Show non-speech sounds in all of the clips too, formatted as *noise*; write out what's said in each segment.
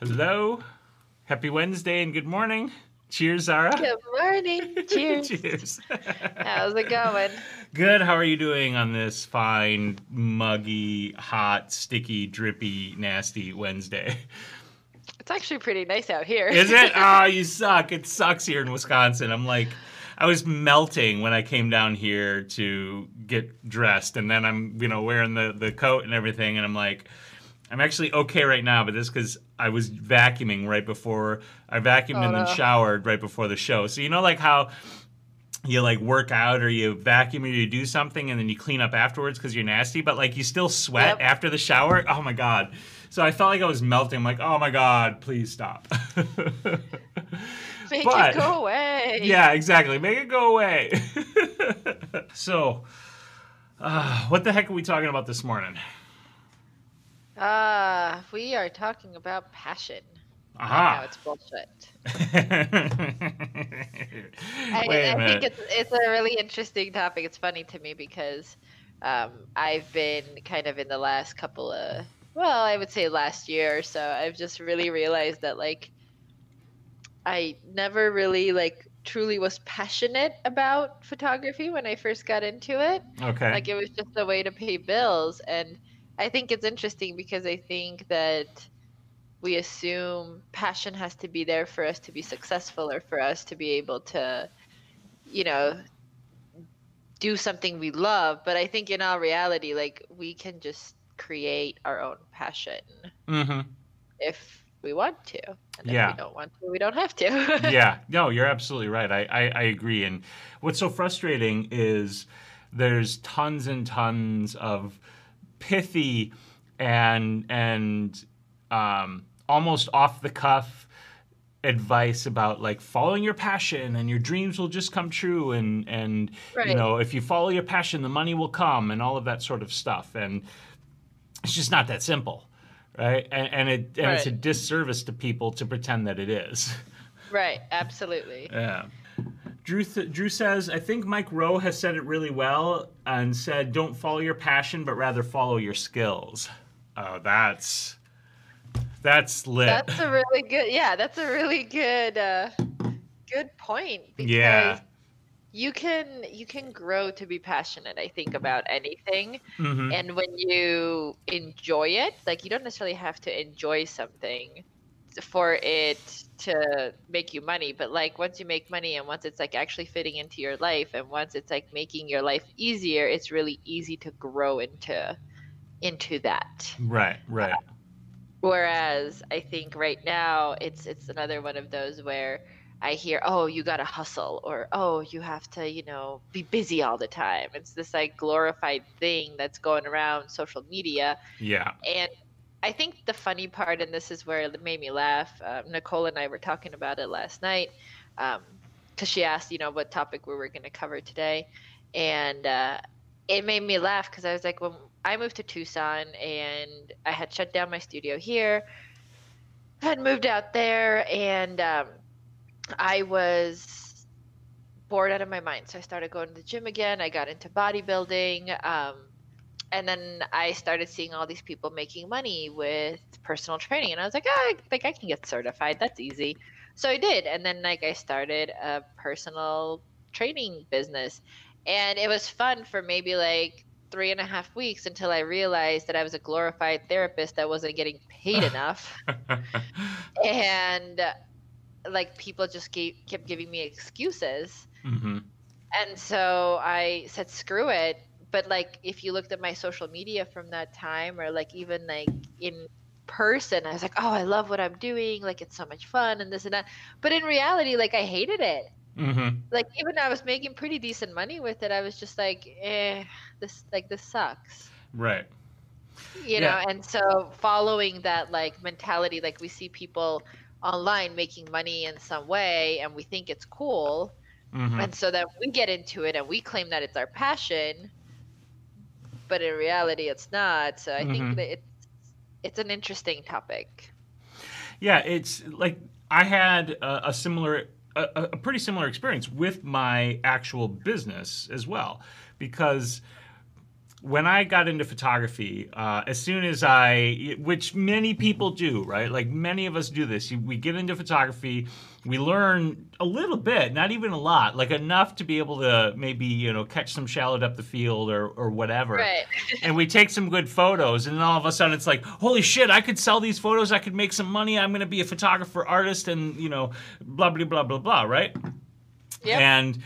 Hello. Happy Wednesday and good morning. Cheers, Zara. Good morning. *laughs* Cheers. Cheers. How's it going? Good. How are you doing on this fine, muggy, hot, sticky, drippy, nasty Wednesday? It's actually pretty nice out here. Is it? Oh, *laughs* you suck. It sucks here in Wisconsin. I'm like, I was melting when I came down here to get dressed, and then I'm, you know, wearing the the coat and everything, and I'm like, I'm actually okay right now, but this because I was vacuuming right before I vacuumed Oh, and then no. showered right before the show. So you know, like how you like work out or you vacuum or you do something and then you clean up afterwards because you're nasty, but like you still sweat Yep. after the shower. Oh my god! So I felt like I was melting. I'm like, oh my god, please stop. Make but- it go away. yeah, exactly. Make it go away. *laughs* so, uh, what the heck are we talking about this morning? Ah, we are talking about passion. Aha. it's bullshit. *laughs* Wait I, a I think it's it's a really interesting topic. It's funny to me because um, I've been kind of in the last couple of well, I would say last year or so. I've just really realized that like I never really like truly was passionate about photography when I first got into it. okay. like it was just a way to pay bills and i think it's interesting because i think that we assume passion has to be there for us to be successful or for us to be able to you know do something we love but i think in all reality like we can just create our own passion hmm if we want to and Yeah. if we don't want to we don't have to *laughs* yeah. No, you're absolutely right. I, I, I agree. And what's so frustrating is there's tons and tons of pithy and and um, almost off the cuff advice about like following your passion and your dreams will just come true and and you know if you follow your passion the money will come and all of that sort of stuff. And it's just not that simple right? And, and it and it's a disservice to people to pretend that it is. Right. Absolutely. *laughs* Yeah. Drew, th- Drew says, I think Mike Rowe has said it really well and said, don't follow your passion, but rather follow your skills. Oh, that's that's lit. That's a really good. Yeah, that's a really good. Uh, good point. Yeah. You can you can grow to be passionate. I think about anything, Mhm. and when you enjoy it, like you don't necessarily have to enjoy something for it to make you money but like once you make money and once it's like actually fitting into your life and once it's like making your life easier it's really easy to grow into into that Right, right. Whereas I think right now it's it's another one of those where I hear, oh, you gotta hustle, or oh, you have to, you know, be busy all the time. It's this like glorified thing that's going around social media, Yeah. and I think the funny part, and this is where it made me laugh. Uh, Nicole and I were talking about it last night, because she asked, you know, what topic we were going to cover today, and uh, it made me laugh because I was like, when I moved to Tucson and I had shut down my studio here, had moved out there, and um, I was bored out of my mind. So I started going to the gym again. I got into bodybuilding. Um, and then I started seeing all these people making money with personal training, and I was like, ah, I think I can get certified. That's easy. So I did, and then like I started a personal training business, and it was fun for maybe like three and a half weeks until I realized that I was a glorified therapist that wasn't getting paid *laughs* enough, *laughs* and like people just gave, kept giving me excuses. hmm And so I said, screw it. But like, if you looked at my social media from that time, or like even like in person, I was like, oh, I love what I'm doing. Like, it's so much fun and this and that. But in reality, like, I hated it. hmm Like, even though I was making pretty decent money with it, I was just like, eh, this, like, this sucks. Right. You Yeah. know, and so following that like mentality, like we see people online making money in some way and we think it's cool. hmm And so then we get into it and we claim that it's our passion, but in reality it's not. So I Mhm. think that it's it's an interesting topic. Yeah, it's like I had a, a similar, a, a pretty similar experience with my actual business as well, because when I got into photography, uh, as soon as I, which many people do, right? Like many of us do this. We get into photography, we learn a little bit, not even a lot, like enough to be able to maybe you know catch some shallow depth of field or or whatever. Right. *laughs* and we take some good photos, and then all of a sudden it's like, holy shit! I could sell these photos. I could make some money. I'm going to be a photographer, artist, and you know, blah blah blah blah blah. Right. Yep. And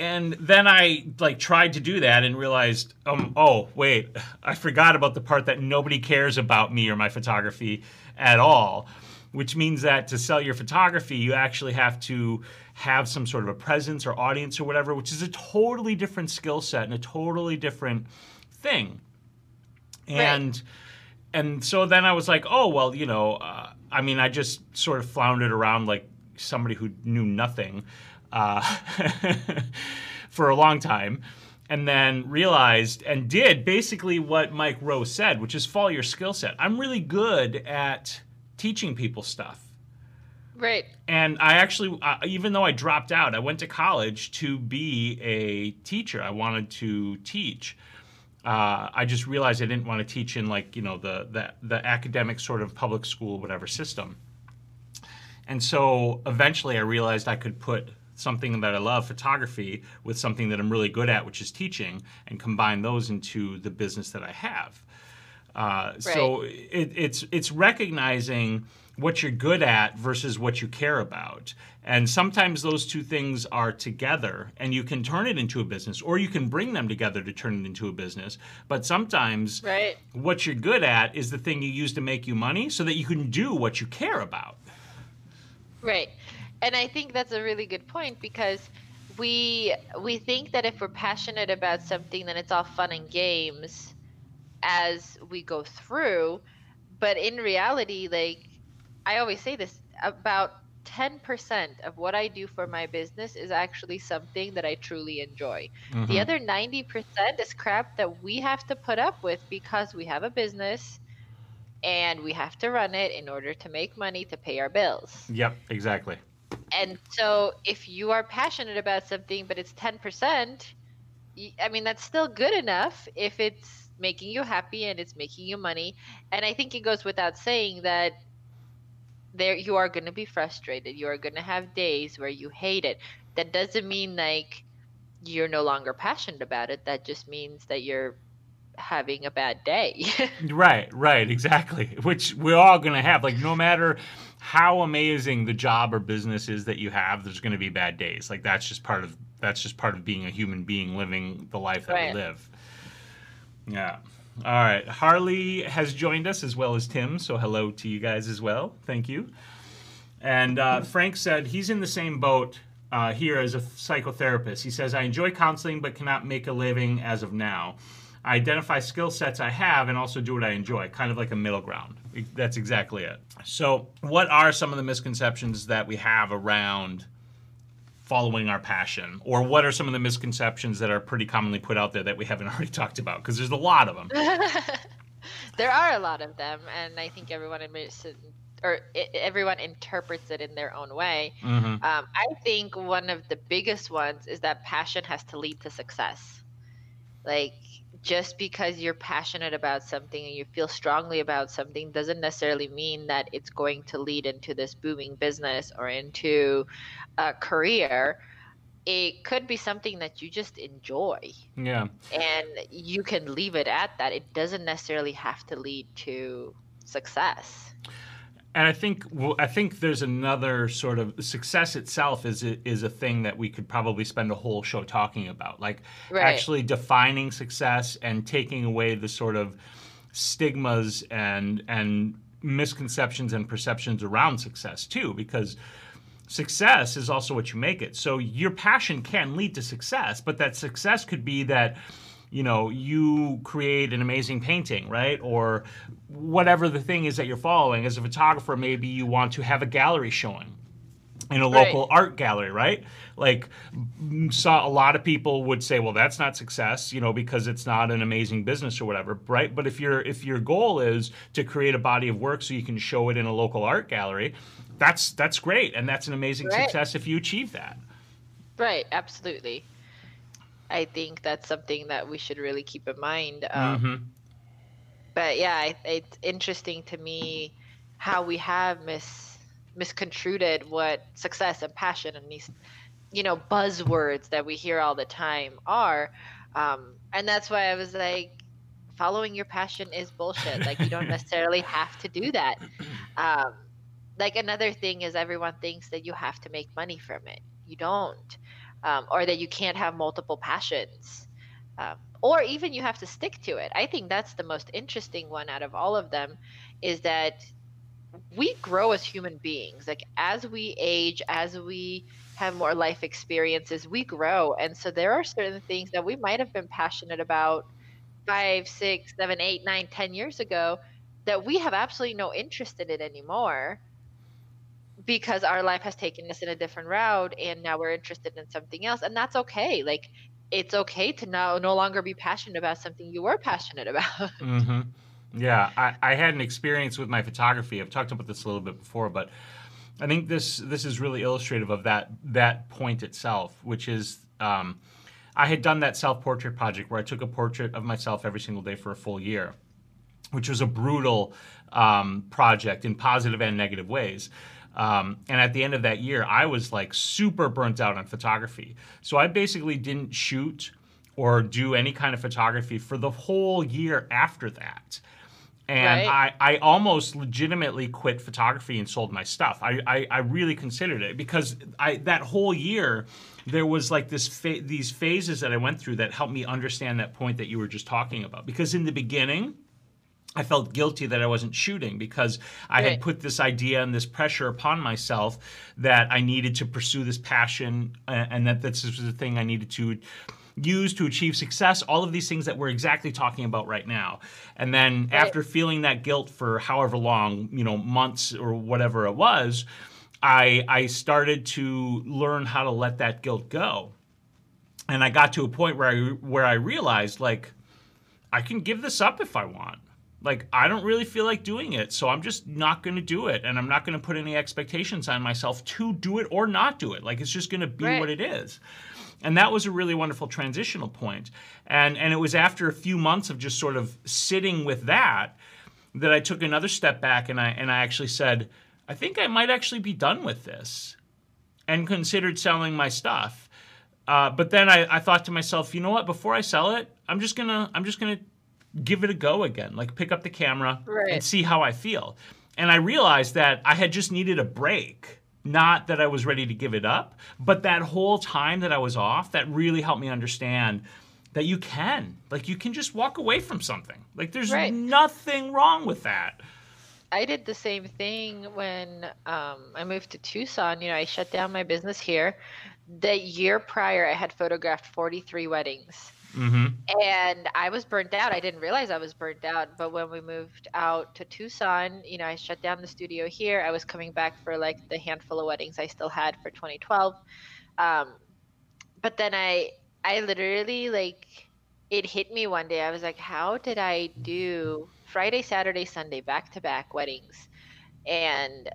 and then I like tried to do that and realized, um, oh wait, I forgot about the part that nobody cares about me or my photography at all. Which means that to sell your photography, you actually have to have some sort of a presence or audience or whatever, which is a totally different skill set and a totally different thing. And Right. and so then I was like, oh well, you know, uh, I mean, I just sort of floundered around like somebody who knew nothing uh, *laughs* for a long time, and then realized and did basically what Mike Rowe said, which is follow your skill set. I'm really good at teaching people stuff. Right. And I actually, uh, even though I dropped out, I went to college to be a teacher. I wanted to teach. Uh, I just realized I didn't want to teach in like you know the the, the academic sort of public school whatever system. And so eventually I realized I could put something that I love, photography, with something that I'm really good at, which is teaching, and combine those into the business that I have. Uh, So it, it's it's recognizing what you're good at versus what you care about, and sometimes those two things are together, and you can turn it into a business, or you can bring them together to turn it into a business. But sometimes Right. what you're good at is the thing you use to make you money, so that you can do what you care about. Right. And I think that's a really good point because we we think that if we're passionate about something then it's all fun and games as we go through, but in reality like I always say this about 10% of what I do for my business is actually something that I truly enjoy. The Mhm. other 90% is crap that we have to put up with because we have a business and we have to run it in order to make money to pay our bills. Yep, exactly. And so if you are passionate about something but it's 10%, I mean that's still good enough if it's making you happy and it's making you money. And I think it goes without saying that there you are going to be frustrated. You are going to have days where you hate it. That doesn't mean like you're no longer passionate about it. That just means that you're having a bad day. *laughs* Right, right, exactly. Which we're all going to have. Like, no matter how amazing the job or business is that you have, there's going to be bad days. Like, that's just part of that's just part of being a human being living the life that Right. we live. Yeah. All right. Harley has joined us as well as Tim. So hello to you guys as well. Thank you. And uh, Frank said he's in the same boat uh, here as a psychotherapist. He says, I enjoy counseling but cannot make a living as of now. I identify skill sets I have and also do what I enjoy, kind of like a middle ground. That's exactly it. So, what are some of the misconceptions that we have around following our passion? Or what are some of the misconceptions that are pretty commonly put out there that we haven't *laughs* already talked about? Because there's a lot of them. *laughs* there are a lot of them, and I think everyone admits it, or i everyone interprets it in their own way. hmm Um, I think one of the biggest ones is that passion has to lead to success. Like, just because you're passionate about something and you feel strongly about something doesn't necessarily mean that it's going to lead into this booming business or into a career. It could be something that you just enjoy Yeah. and you can leave it at that. It doesn't necessarily have to lead to success. And I think well, I think there's another sort of success itself is a, is a thing that we could probably spend a whole show talking about, like Right. actually defining success and taking away the sort of stigmas and and misconceptions and perceptions around success too, because success is also what you make it. So your passion can lead to success, but that success could be that you know you create an amazing painting, right? Or whatever the thing is that you're following as a photographer, maybe you want to have a gallery showing in a Right. local art gallery, right? Like, saw a lot of people would say, "Well, that's not success," you know, because it's not an amazing business or whatever, right? But if your if your goal is to create a body of work so you can show it in a local art gallery, that's that's great, and that's an amazing Right. success if you achieve that. Right, absolutely. I think that's something that we should really keep in mind. Um, hmm But yeah, it, it's interesting to me how we have mis misconstrued what success and passion and these, you know, buzzwords that we hear all the time are. Um, and that's why I was like, following your passion is bullshit. Like you don't *laughs* necessarily have to do that. *clears throat* Um, like another thing is everyone thinks that you have to make money from it. You don't, um, or that you can't have multiple passions, um, or even you have to stick to it. I think that's the most interesting one out of all of them, is that we grow as human beings. Like as we age, as we have more life experiences, we grow, and so there are certain things that we might have been passionate about five, six, seven, eight, nine, ten years ago that we have absolutely no interest in it anymore because our life has taken us in a different route and now we're interested in something else and that's okay like it's okay to now no longer be passionate about something you were passionate *laughs* about mm-hmm. Yeah, I, I had an experience with my photography. I've talked about this a little bit before, but I think this this is really illustrative of that that point itself, which is um, I had done that self portrait project where I took a portrait of myself every single day for a full year, which was a brutal um, project in positive and negative ways. Um, and at the end of that year, I was like super burnt out on photography. So I basically didn't shoot or do any kind of photography for the whole year after that. And Right. I, I almost legitimately quit photography and sold my stuff. I, I, I really considered it because I that whole year there was like this fa- these phases that I went through that helped me understand that point that you were just talking about. Because in the beginning, I felt guilty that I wasn't shooting because I had put this idea and this pressure upon myself that I needed to pursue this passion uh, and that this was the thing I needed to use to achieve success. All of these things that we're exactly talking about right now. And then Right. after feeling that guilt for however long, you know, months or whatever it was, I I started to learn how to let that guilt go. And I got to a point where I where I realized like I can give this up if I want. Like I don't really feel like doing it, so I'm just not going to do it, and I'm not going to put any expectations on myself to do it or not do it. Like it's just going to be Right. what it is. And that was a really wonderful transitional point. And and it was after a few months of just sort of sitting with that that I took another step back and I and I actually said, I think I might actually be done with this, and considered selling my stuff. Uh, but then I, I thought to myself, you know what? Before I sell it, I'm just gonna I'm just gonna give it a go again. Like pick up the camera and see how I feel. And I realized that I had just needed a break. Not that I was ready to give it up, but that whole time that I was off, that really helped me understand that you can. Like you can just walk away from something. Like there's Right. nothing wrong with that. I did the same thing when um, I moved to Tucson. You know, I shut down my business here. The year prior, I had photographed 43 weddings. Hmm And I was burnt out. I didn't realize I was burnt out. But when we moved out to Tucson, you know, I shut down the studio here. I was coming back for like the handful of weddings I still had for 2012. Um, but then I, I literally like, it hit me one day. I was like, how did I do Friday, Saturday, Sunday, back to back weddings? And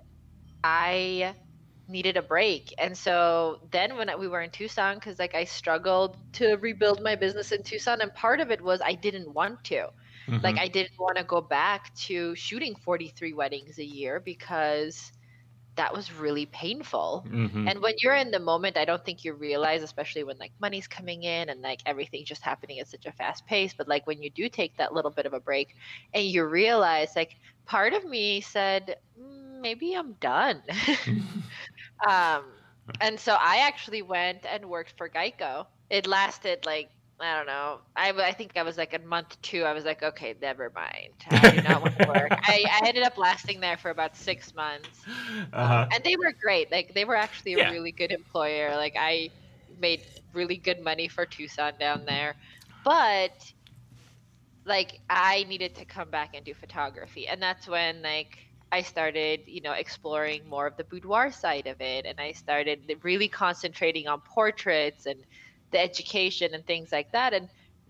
I needed a break. And so then when we were in Tucson, because like I struggled to rebuild my business in Tucson, and part of it was I didn't want to. Like I didn't want to go back to shooting 43 weddings a year because that was really painful. hmm And when you're in the moment, I don't think you realize, especially when like money's coming in and like everything's just happening at such a fast pace. But like when you do take that little bit of a break and you realize, like, part of me said, "Mm, maybe I'm done. *laughs* *laughs* um, *laughs* and so I actually went and worked for Geico. It lasted like, I don't know. I, I think I was like a month two. I was like, okay, never mind. I do not want to *laughs* work. I, I ended up lasting there for about six months uh-huh. and they were great. Like they were actually a Yeah. really good employer. Like I made really good money for Tucson down there, but like I needed to come back and do photography, and that's when like I started, you know, exploring more of the boudoir side of it, and I started really concentrating on portraits and the education and things like that, and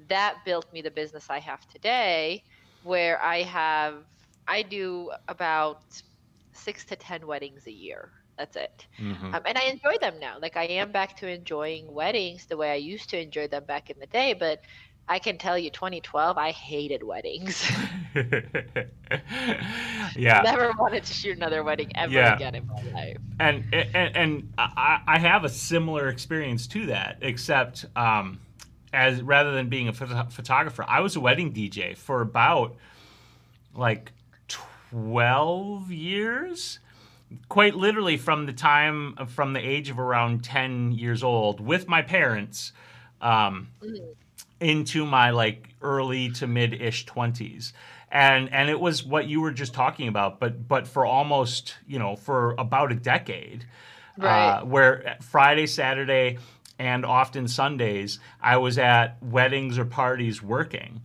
that built me the business I have today, where I have I do about six to ten weddings a year. That's it. Mhm. Um, and I enjoy them now. Like I am back to enjoying weddings the way I used to enjoy them back in the day. But I can tell you, 2012, I hated weddings. *laughs* yeah. Never wanted to shoot another wedding ever Yeah. again in my life. and and, and I, I have a similar experience to that, except um, as rather than being a photo- photographer, I was a wedding DJ for about like twelve years, quite literally from the time from the age of around ten years old with my parents. Um, into my like early to mid-ish 20s and and it was what you were just talking about but but for almost you know for about a decade Right. uh, where friday saturday and often sundays i was at weddings or parties working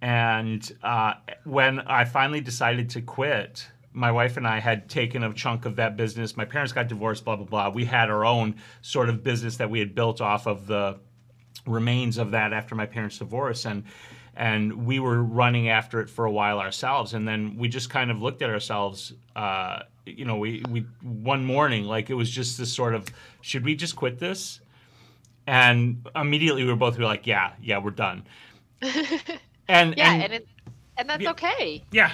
and uh, when i finally decided to quit my wife and I had taken a chunk of that business. My parents got divorced, blah, blah, blah. We had our own sort of business that we had built off of the remains of that after my parents' divorce and and we were running after it for a while ourselves and then we just kind of looked at ourselves uh, you know we we one morning like it was just this sort of should we just quit this and immediately we were both we were like yeah yeah we're done *laughs* and yeah, and, and it, and that's Yeah. okay. yeah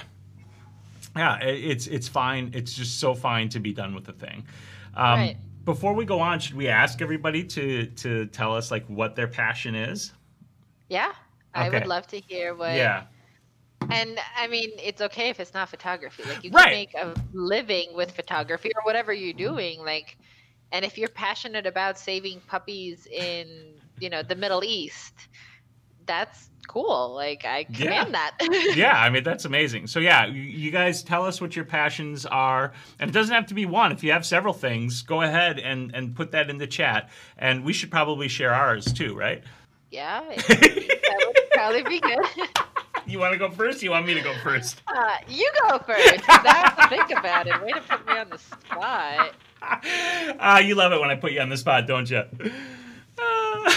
yeah i- it's it's fine it's just so fine to be done with the thing um, Right. Before we go on should we ask everybody to to tell us like what their passion is Yeah, I Okay. would love to hear what. yeah And I mean, it's okay if it's not photography. Like you Right. can make a living with photography or whatever you're doing. Like, and if you're passionate about saving puppies in, you know, the Middle East, that's cool. Like I Yeah. commend that. *laughs* yeah, I mean that's amazing. So yeah, you, you guys tell us what your passions are, and it doesn't have to be one. If you have several things, go ahead and and put that in the chat, and we should probably share ours too, right? yeah, *laughs* that would probably be good. *laughs* You want to go first? You want me to go first? Uh, you go first. I have to think about it. Way to put me on the spot. Ah, you love it when I put you on the spot, don't you? Uh,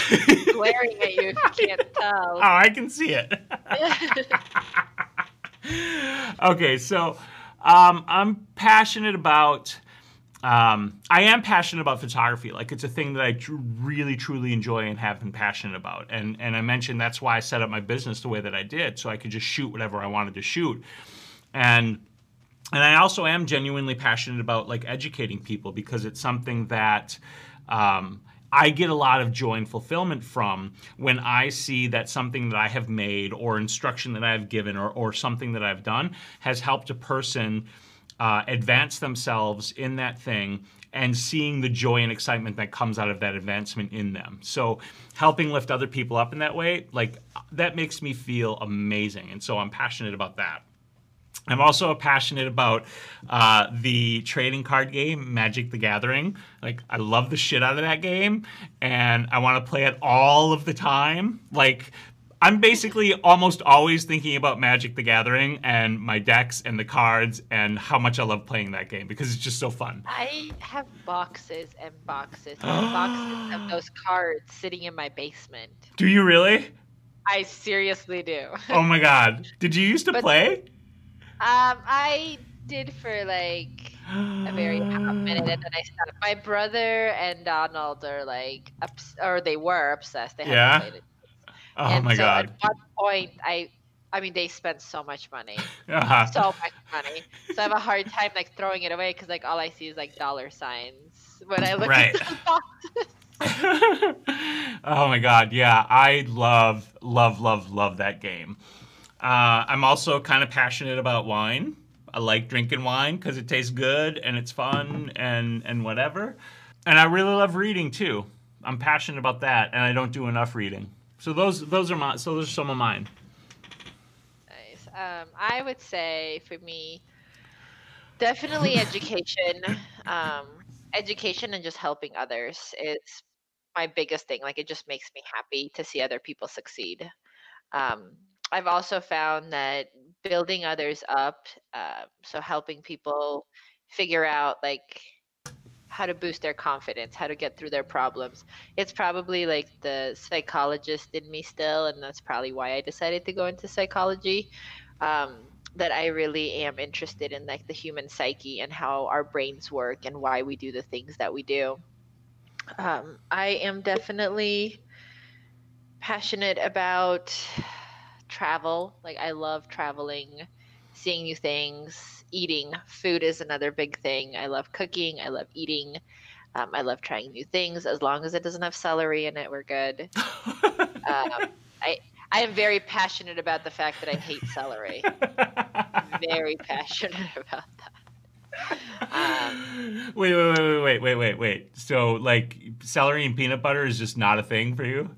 Glaring at you if you can't tell. oh, I can see it. *laughs* okay, so um, I'm passionate about. Um, I am passionate about photography. Like it's a thing that I tr- really, truly enjoy and have been passionate about. And and I mentioned that's why I set up my business the way that I did, so I could just shoot whatever I wanted to shoot. And and I also am genuinely passionate about like educating people because it's something that um, I get a lot of joy and fulfillment from when I see that something that I have made or instruction that I have given or, or something that I've done has helped a person uh, advance themselves in that thing and seeing the joy and excitement that comes out of that advancement in them. So helping lift other people up in that way, like that makes me feel amazing. And so I'm passionate about that. I'm also passionate about uh, the trading card game, Magic the Gathering. Like, I love the shit out of that game, and I want to play it all of the time. Like, I'm basically almost always thinking about Magic the Gathering and my decks and the cards and how much I love playing that game because it's just so fun. I have boxes and boxes *gasps* and boxes of those cards sitting in my basement. Do you really? I seriously do. Oh my god. *laughs* Did you used to But- play? Um, I did for like a very *gasps* hot minute, and then I stopped. My brother and Donald are like, ups- or they were obsessed. They Yeah? played it. Oh and my so god. At one point, I, I mean, they spent so much money, Uh-huh. so much money. So I have a hard time like throwing it away because like all I see is like dollar signs when I look Right. at the box. *laughs* *laughs* oh my god, yeah, I love, love, love, love that game. Uh, I'm also kind of passionate about wine. I like drinking wine because it tastes good and it's fun and and whatever. And I really love reading too. I'm passionate about that, and I don't do enough reading. So those those are my so those are some of mine. Nice. Um, I would say for me, definitely education. Um, education and just helping others is my biggest thing. Like it just makes me happy to see other people succeed. Um, I've also found that building others up, uh, so helping people figure out like how to boost their confidence, how to get through their problems. It's probably like the psychologist in me still, and that's probably why I decided to go into psychology. Um, that I really am interested in like the human psyche and how our brains work and why we do the things that we do. Um, I am definitely passionate about travel. Like I love traveling, seeing new things, eating. Food is another big thing. I love cooking. I love eating. Um, I love trying new things. As long as it doesn't have celery in it, we're good. um, *laughs* I I am very passionate about the fact that I hate celery. very passionate *laughs* about that. Um, wait, wait, wait, wait, wait, wait, wait. So, like, celery and peanut butter is just not a thing for you?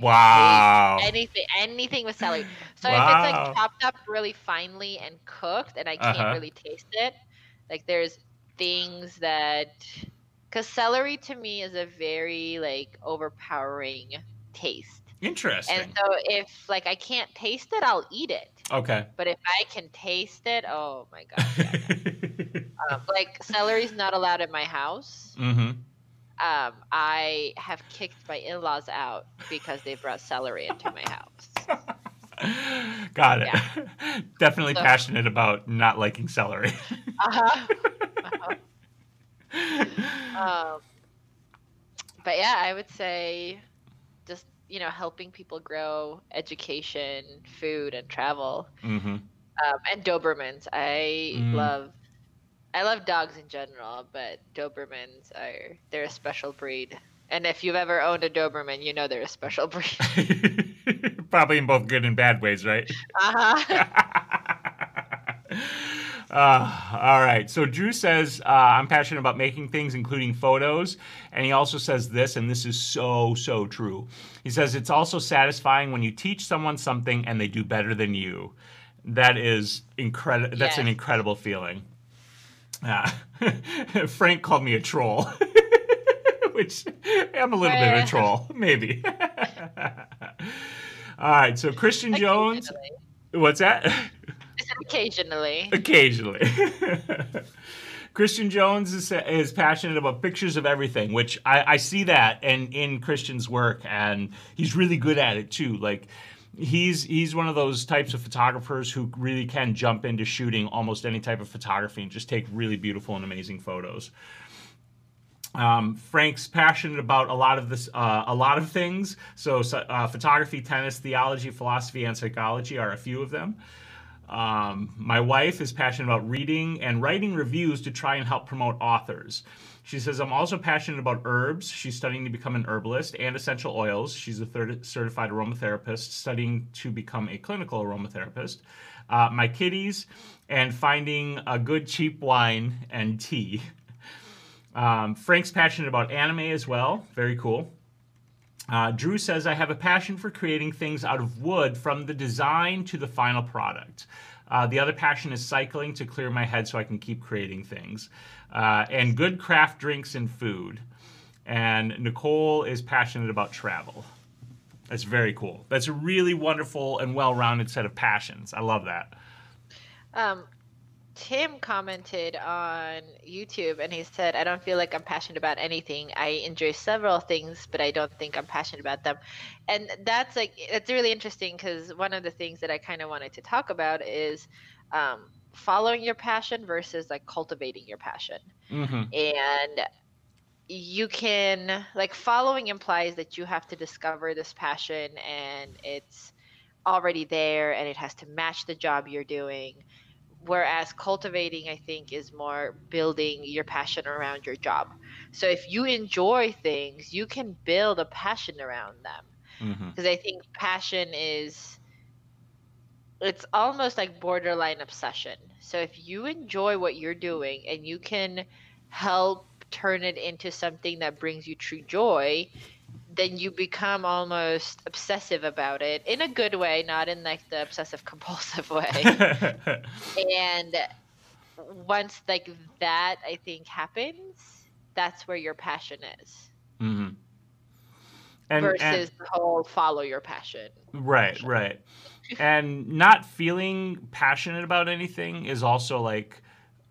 Wow. Anything, anything with celery. So wow. if it's like chopped up really finely and cooked, and I can't uh-huh. really taste it, like there's things that, because celery to me is a very like overpowering taste. Interesting. And so if like I can't taste it, I'll eat it. Okay. But if I can taste it, oh my god. Yeah. *laughs* um, like celery's not allowed in my house. Mm-hmm. Um, I have kicked my in-laws out because they brought celery into my house. *laughs* Got it. Yeah. *laughs* Definitely so, passionate about not liking celery. *laughs* uh-huh. uh-huh. Um, but yeah, I would say just you know helping people grow education, food, and travel, mm-hmm. um, and Dobermans. I mm. love I love dogs in general, but Dobermans are they're a special breed. And if you've ever owned a Doberman, you know they're a special breed. *laughs* Probably in both good and bad ways, right? Uh-huh. *laughs* Uh, all right. So Drew says, uh, I'm passionate about making things, including photos. And he also says this, and this is so, so true. He says, It's also satisfying when you teach someone something and they do better than you. That is incredible. That's yes. an incredible feeling. Uh, *laughs* Frank called me a troll, *laughs* which I'm a little bit of a troll, maybe. *laughs* All right. So Christian Jones. What's that? Occasionally. Occasionally. Christian Jones is, is passionate about pictures of everything, which I, I see that and in Christian's work, and he's really good at it too. Like he's he's one of those types of photographers who really can jump into shooting almost any type of photography and just take really beautiful and amazing photos. Um, Frank's passionate about a lot of this, uh, a lot of things. So, uh, photography, tennis, theology, philosophy, and psychology are a few of them. Um, my wife is passionate about reading and writing reviews to try and help promote authors. She says, I'm also passionate about herbs. She's studying to become an herbalist and essential oils. She's a third certified aromatherapist, studying to become a clinical aromatherapist. Uh, my kitties, and finding a good cheap wine and tea. Um, Frank's passionate about anime as well. Very cool. Uh, Drew says, I have a passion for creating things out of wood from the design to the final product. Uh, the other passion is cycling to clear my head so I can keep creating things. Uh, and good craft drinks and food. And Nicole is passionate about travel. That's very cool. That's a really wonderful and well rounded set of passions. I love that. Um, Tim commented on YouTube and he said, I don't feel like I'm passionate about anything. I enjoy several things, but I don't think I'm passionate about them. And that's like, it's really interesting because one of the things that I kind of wanted to talk about is um, following your passion versus like cultivating your passion. Mm-hmm. And you can, like, following implies that you have to discover this passion and it's already there and it has to match the job you're doing whereas cultivating i think is more building your passion around your job. So if you enjoy things you can build a passion around them. Because mm-hmm. i think passion is it's almost like borderline obsession. So if you enjoy what you're doing and you can help turn it into something that brings you true joy then you become almost obsessive about it in a good way, not in like the obsessive compulsive *laughs* way. and once like that, I think happens, that's where your passion is. Mm-hmm. And, versus and, the whole follow your passion. Right, right. and not feeling passionate about anything is also like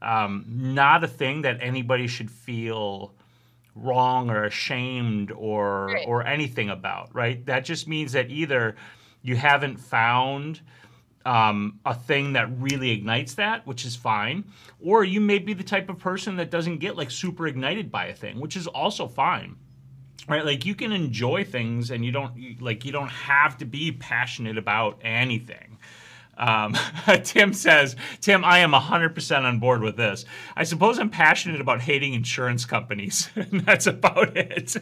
um, not a thing that anybody should feel wrong or ashamed or right. or anything about, right? That just means that either you haven't found um, a thing that really ignites that, which is fine. Or you may be the type of person that doesn't get like super ignited by a thing, which is also fine. Right? Like you can enjoy things and you don't like you don't have to be passionate about anything. Um, *laughs* Tim says, Tim, I am 100% on board with this. I suppose I'm passionate about hating insurance companies. *laughs* and that's about it.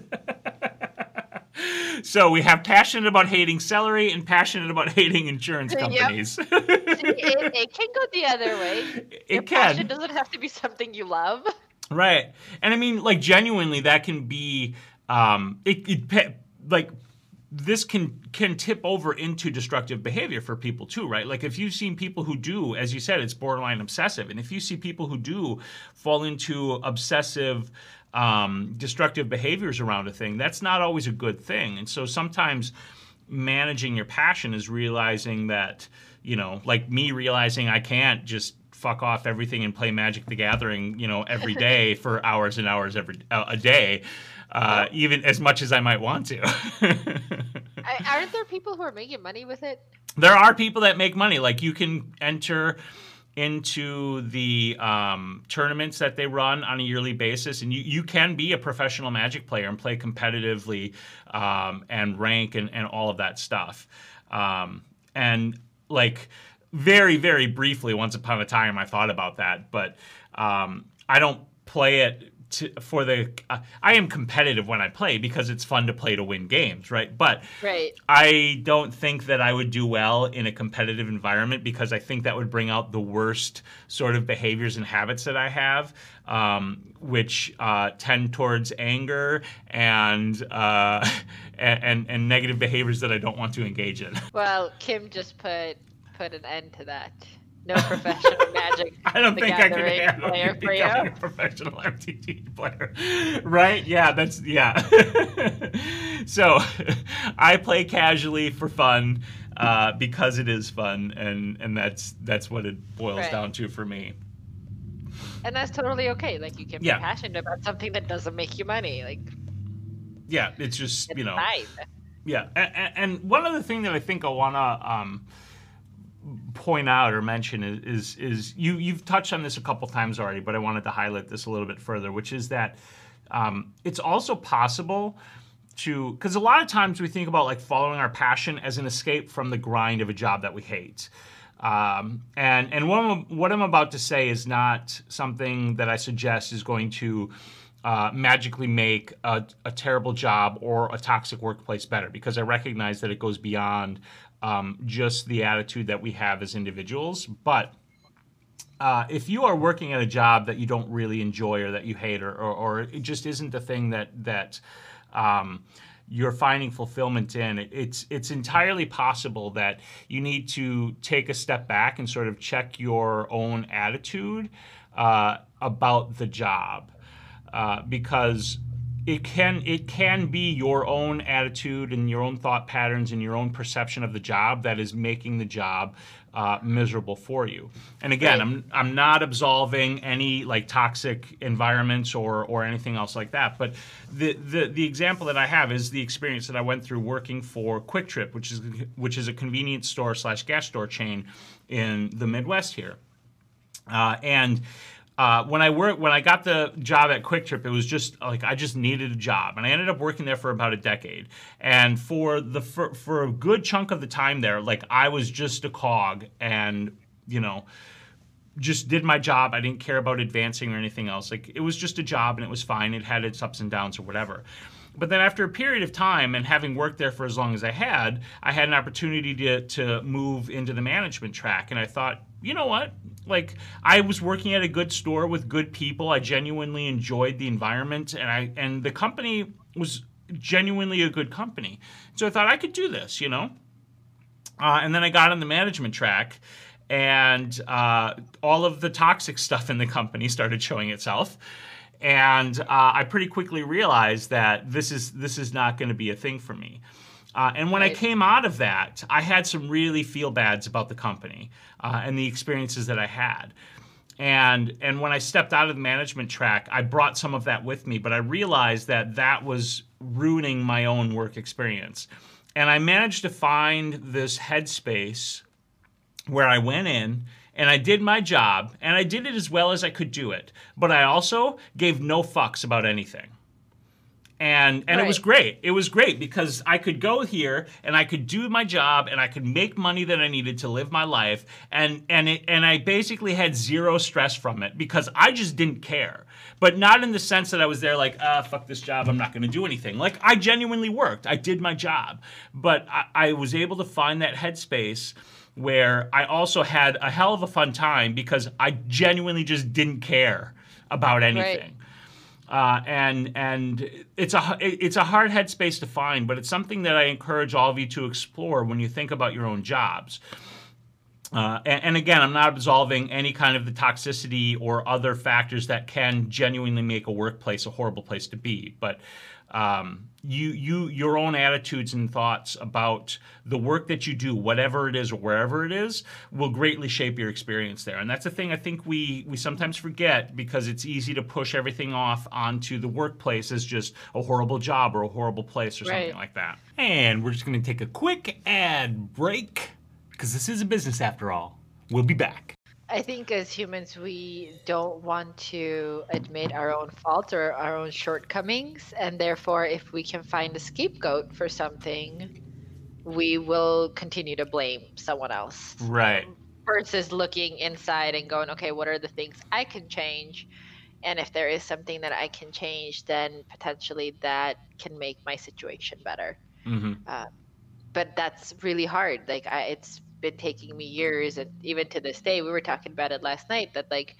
*laughs* so we have passionate about hating celery and passionate about hating insurance companies. Yep. it, it, can go the other way. It Your can. Passion doesn't have to be something you love. Right. And I mean, like, genuinely, that can be, um, it, it like, this can can tip over into destructive behavior for people too, right? Like if you've seen people who do, as you said, it's borderline obsessive, and if you see people who do fall into obsessive, um, destructive behaviors around a thing, that's not always a good thing. And so sometimes managing your passion is realizing that, you know, like me realizing I can't just fuck off everything and play Magic the Gathering, you know, every *laughs* day for hours and hours every uh, a day uh, even as much as I might want to. Aren't there people who are making money with it? There are people that make money. Like you can enter into the um, tournaments that they run on a yearly basis, and you, you can be a professional Magic player and play competitively um, and rank and, and all of that stuff. Um, and like very, very briefly, once upon a time, I thought about that, but um, I don't play it to, for the uh, I am competitive when I play because it's fun to play to win games, right? But right. I don't think that I would do well in a competitive environment because I think that would bring out the worst sort of behaviors and habits that I have, um, which uh, tend towards anger and, uh, *laughs* and and negative behaviors that I don't want to engage in. Well, Kim just put put an end to that no professional *laughs* Magic. I don't think I can handle player *laughs* for you. a professional *laughs* MTG player, right? Yeah, that's yeah. so, I play casually for fun uh, because it is fun, and and that's that's what it boils right. down to for me. And that's totally okay. Like you can be yeah. passionate about something that doesn't make you money. Like yeah, it's just it's you know. Fine. Yeah, and, and, one other thing that I think I wanna. Um, point out or mention is, is, is you you've touched on this a couple times already, but I wanted to highlight this a little bit further, which is that um, it's also possible to because a lot of times we think about like following our passion as an escape from the grind of a job that we hate. Um, and and what I'm, what I'm about to say is not something that I suggest is going to uh, magically make a, a, terrible job or a toxic workplace better because I recognize that it goes beyond um, just the attitude that we have as individuals. But uh, if you are working at a job that you don't really enjoy or that you hate or, or, or it just isn't the thing that that um, you're finding fulfillment in, it's it's entirely possible that you need to take a step back and sort of check your own attitude uh, about the job uh, because it can it can be your own attitude and your own thought patterns and your own perception of the job that is making the job uh, miserable for you. And again, right. I'm I'm not absolving any like toxic environments or or anything else like that. But the the the example that I have is the experience that I went through working for QuikTrip, which is which is a convenience store slash gas store chain in the Midwest here, uh, and uh, when I worked, when I got the job at QuikTrip, it was just like I just needed a job, and I ended up working there for about a decade. And for the for, for a good chunk of the time there, like I was just a cog, and you know, just did my job. I didn't care about advancing or anything else. Like it was just a job, and it was fine. It had its ups and downs or whatever. But then after a period of time and having worked there for as long as I had, I had an opportunity to to move into the management track, and I thought, you know what? Like I was working at a good store with good people. I genuinely enjoyed the environment and I and the company was genuinely a good company. So I thought I could do this, you know? Uh, and then I got on the management track and uh, all of the toxic *laughs* stuff in the company started showing itself and uh, I pretty quickly realized that this is this is not going to be a thing for me. Uh, and when right. I came out of that, I had some really feel bads about the company uh, and the experiences that I had. And and when I stepped out of the management track, I brought some of that with me, but I realized that that was ruining my own work experience. And I managed to find this headspace where I went in and I did my job and I did it as well as I could do it. But I also gave no fucks about anything. And and it was great. It was great because I could go here and I could do my job and I could make money that I needed to live my life and and it, and I basically had zero stress from it because I just didn't care. But not in the sense that I was there like, ah, fuck this job, I'm not going to do anything. Like I genuinely worked. I did my job. But I, I was able to find that headspace where I also had a hell of a fun time because I genuinely just didn't care about anything. Uh, and and it's a it's a hard headspace to find, but it's something that I encourage all of you to explore when you think about your own jobs. Uh, and, and again, I'm not absolving any kind of the toxicity or other factors that can genuinely make a workplace a horrible place to be. But um, you, you, your own attitudes and thoughts about the work that you do, whatever it is or wherever it is, will greatly shape your experience there. And that's a thing I think we we sometimes forget because it's easy to push everything off onto the workplace as just a horrible job or a horrible place or something like that. And we're just going to take a quick ad break because this is a business after all. We'll be back. I think as humans, we don't want to admit our own faults or our own shortcomings. And therefore, if we can find a scapegoat for something, we will continue to blame someone else Right. versus looking inside and going, okay, what are the things I can change? And if there is something that I can change, then potentially that can make my situation better. hmm But that's really hard. Like, I, it's been taking me years, and even to this day, we were talking about it last night that, like,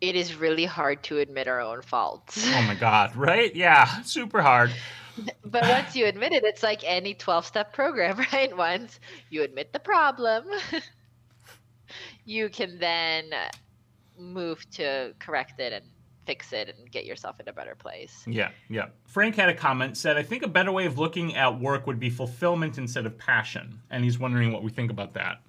it is really hard to admit our own faults. Oh my God. Right? Yeah. Super hard. *laughs* but once you admit it, it's like any 12 step program, *laughs* right? Once you admit the problem, *laughs* you can then move to correct it and fix it and get yourself in a better place. Yeah, yeah. Frank had a comment said, I think a better way of looking at work would be fulfillment instead of passion. And he's wondering what we think about that.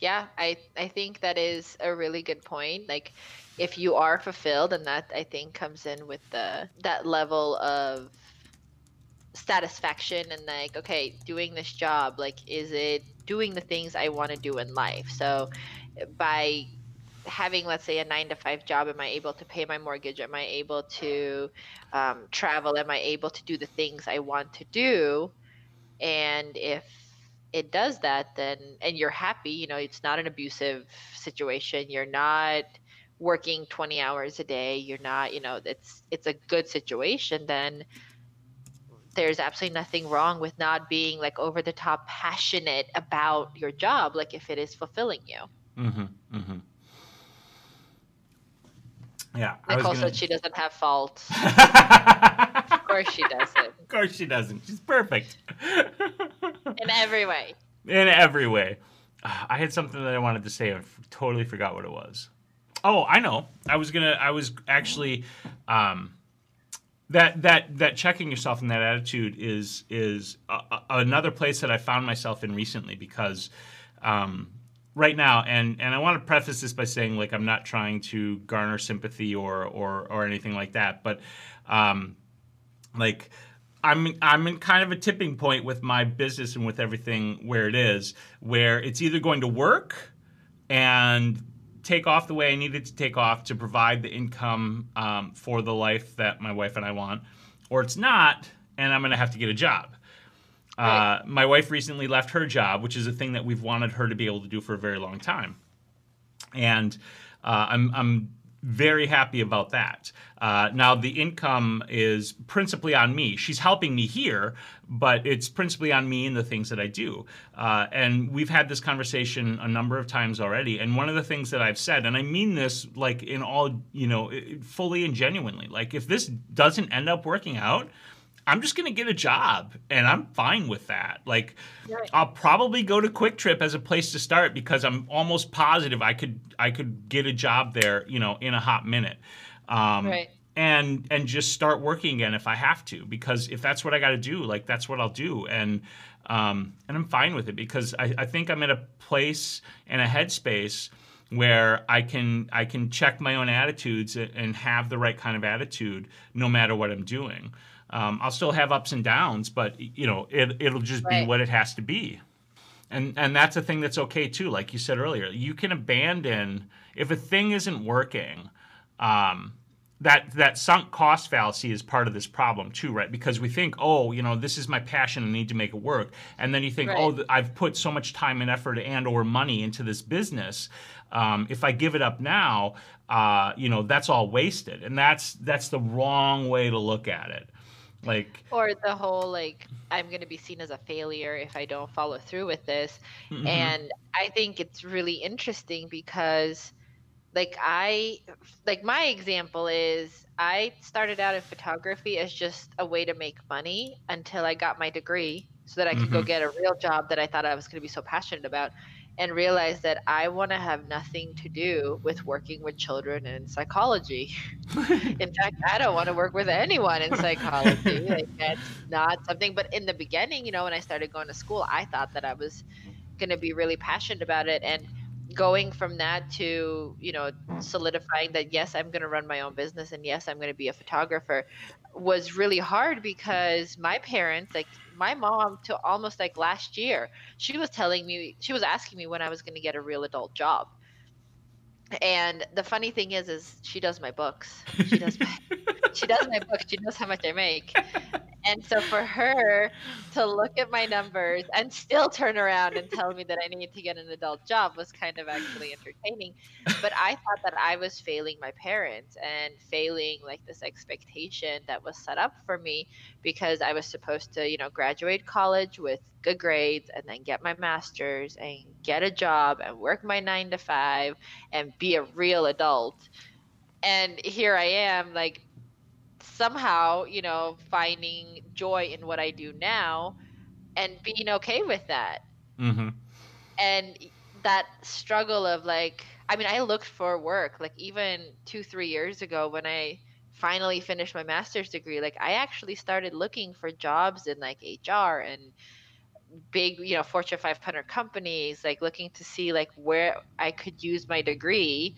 Yeah, I I think that is a really good point. Like if you are fulfilled and that I think comes in with the that level of satisfaction and like okay, doing this job, like is it doing the things I want to do in life? So by having let's say a 9 to 5 job am I able to pay my mortgage? Am I able to um, travel? Am I able to do the things I want to do? And if it does that then and you're happy you know it's not an abusive situation you're not working 20 hours a day you're not you know it's it's a good situation then there's absolutely nothing wrong with not being like over the top passionate about your job like if it is fulfilling you Mm-hmm. Mm-hmm. Yeah. I was nicole gonna- said she doesn't have faults *laughs* of course she doesn't of course she doesn't. She's perfect. in every way in every way. Ah, I had something that I wanted to say. I totally forgot what it was. Oh, I know. I was gonna. I was actually. Um, that that that checking yourself and that attitude is is a, a- another place that I found myself in recently because. Um, right now and and I want to preface this by saying like I'm not trying to garner sympathy or or or anything like that but um like I'm I'm in kind of a tipping point with my business and with everything where it is, where it's either going to work and take off the way I needed to take off to provide the income um, for the life that my wife and I want, or it's not, and I'm going to have to get a job. Uh, Right. my wife recently left her job, which is a thing that we've wanted her to be able to do for a very long time and uh, I'm I'm very happy about that. Uh, now the income is principally on me. She's helping me here, but it's principally on me and the things that I do. Uh, and we've had this conversation a number of times already. And one of the things that I've said, and I mean this like in all you know, fully and genuinely, like if this doesn't end up working out. I'm just gonna get a job, and I'm fine with that. Like, Right. I'll probably go to QuikTrip as a place to start because I'm almost positive I could I could get a job there, you know, in a hot minute. Um, Right. And and just start working again if I have to because if that's what I got to do, like that's what I'll do, and um, and I'm fine with it because I, I think I'm in a place and a headspace where I can I can check my own attitudes and have the right kind of attitude no matter what I'm doing. Um, I'll still have ups and downs, but you know it, it'll just be what it has to be. and and that's a thing that's okay too. Like you said earlier, you can abandon if a thing isn't working. Um, that that sunk cost fallacy is part of this problem too, right? Because we think, oh, you know, this is my passion, I need to make it work, and then you think, Right. oh, I've put so much time and effort and or money into this business. Um, if I give it up now, uh, you know, that's all wasted, and that's that's the wrong way to look at it. Like, Or the whole like I'm going to be seen as a failure if I don't follow through with this. mhm, and i think it's really interesting because like i like my example is i started out in photography as just a way to make money until i got my degree so that i could go Mhm. get a real job that i thought i was going to be so passionate about and realized that i want to have nothing to do with working with children in psychology. *laughs* In fact i don't want to work with anyone in psychology. *laughs* Like that's not something but in the beginning you know when i started going to school i thought that i was going to be really passionate about it and going from that to you know solidifying that yes i'm going to run my own business and yes i'm going to be a photographer was really hard because my parents like my mom to almost like last year she was telling me she was asking me when i was going to get a real adult job and the funny thing is is she does my books. She does my, *laughs* she does my books. She knows how much i make. And so for her to look at my numbers and still turn around and tell me that I need to get an adult job was kind of actually entertaining. But I thought that I was failing my parents and failing like this expectation that was set up for me because I was supposed to, you know, graduate college with good grades and then get my master's and get a job and work my 9 to 5 and be a real adult. And here I am like somehow, you know, finding joy in what I do now and being okay with that. hmm And that struggle of like, I mean, I looked for work like even two, three years ago when I finally finished my master's degree. Like, I actually started looking for jobs in like HR and big, you know, Fortune 500 companies, like looking to see like where I could use my degree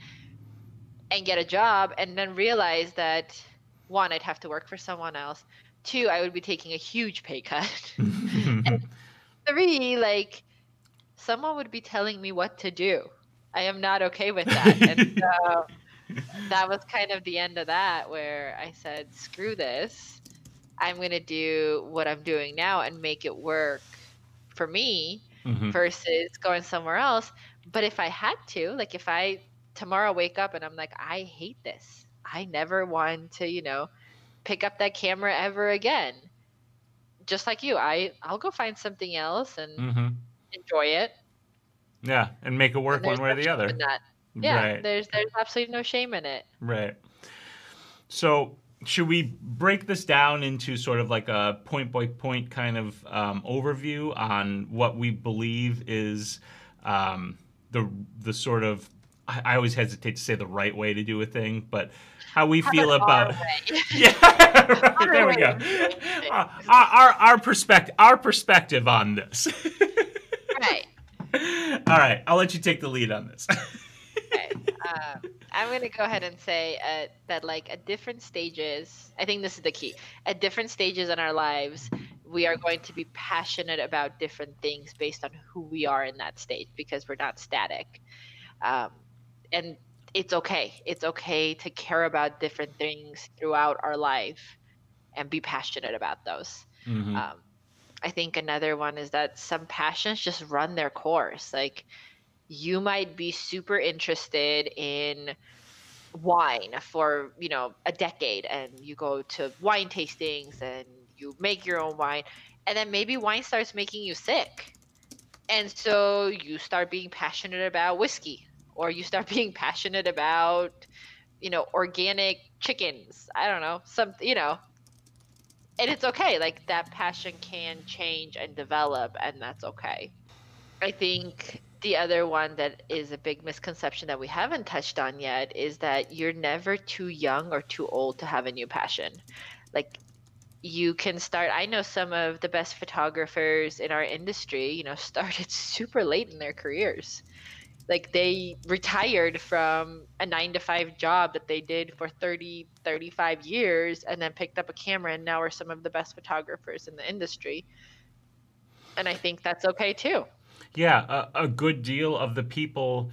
and get a job and then realize that one i'd have to work for someone else. Two i would be taking a huge pay cut. *laughs* Three like someone would be telling me what to do. I am not okay with that. *laughs* And so that was kind of the end of that where i said screw this. I'm going to do what i'm doing now and make it work for me Mhm. versus going somewhere else. But if I had to, like if I tomorrow wake up and I'm like, I hate this. I never want to, you know, pick up that camera ever again. Just like you, I I'll go find something else and hmm enjoy it. Yeah, and make it work one way or the other. Yeah, Right. there's there's absolutely no shame in it. Right. So, should we break this down into sort of like a point by point kind of um, overview on what we believe is um, the the sort of I, I always hesitate to say the right way to do a thing, but how we How feel about *laughs* yeah, *laughs* right, Our there we go. of doing things. Our, our our perspective our perspective on this. right. *laughs* All right, I'll let you take the lead on this. Okay. Um, I'm going to go ahead and say uh, that, like, at different stages, I think this is the key. At different stages in our lives, we are going to be passionate about different things based on who we are in that stage because we're not static. Um, and it's okay. It's okay to care about different things throughout our life and be passionate about those. Mhm. Um, I think another one is that some passions just run their course. Like you might be super interested in wine for you know a decade, and you go to wine tastings and you make your own wine, and then maybe wine starts making you sick, and so you start being passionate about whiskey, or you start *laughs* being passionate about you know organic chickens. I don't know some you know. And it's okay like that passion can change and develop and that's okay. I think the other one that is a big misconception that we haven't touched on yet is that you're never too young or too old to have a new passion. Like you can start i know some of the best photographers in our industry you know *laughs* started super late in their careers. Like they retired from a 9 to 5 job that they did for 30 35 years and then picked up a camera and now are some of the best photographers in the industry. And i think that's okay too Yeah, a, a good deal of the people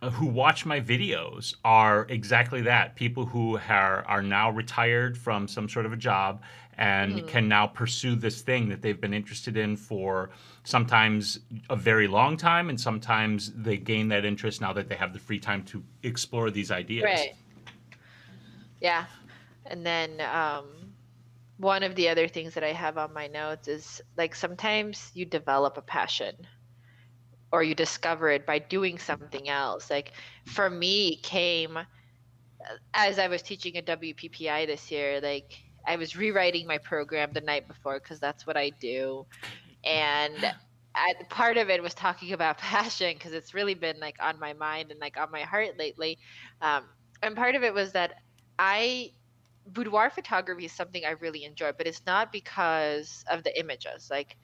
uh, who watch my videos are exactly that people who are, are now retired from some sort of a job and mm-hmm. can now pursue this thing that they've been interested in for sometimes a very long time and sometimes they gain that interest now that they have the free time to explore these ideas. Right. Yeah. And then um, one of the other things that i have on my notes is like sometimes you develop a passion or you discover it by doing something else like for me came as i was teaching a WPPI this year like I was rewriting my program the night before because that's what I do, and I, part of it was talking about *laughs* passion because it's really been like on my mind and like on my heart lately, um, and part of it was that I boudoir photography is something I really enjoy, but it's not because of the images. Like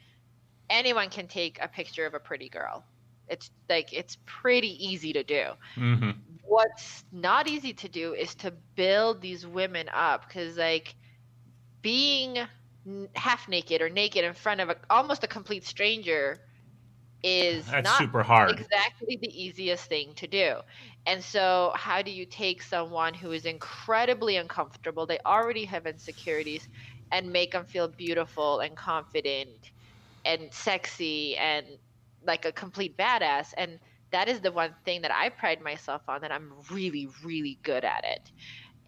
anyone can take a picture of a pretty girl. It's like it's pretty easy to do. Mm-hmm. What's not easy to do is to build these women up because like being half naked or naked in front of a, almost a complete stranger is That's not super hard. exactly the easiest thing to do. And so, how do you take someone who is incredibly uncomfortable, they already have insecurities, and make them feel beautiful and confident and sexy and like a complete badass? And that is the one thing that I pride myself on that I'm really, really good at it.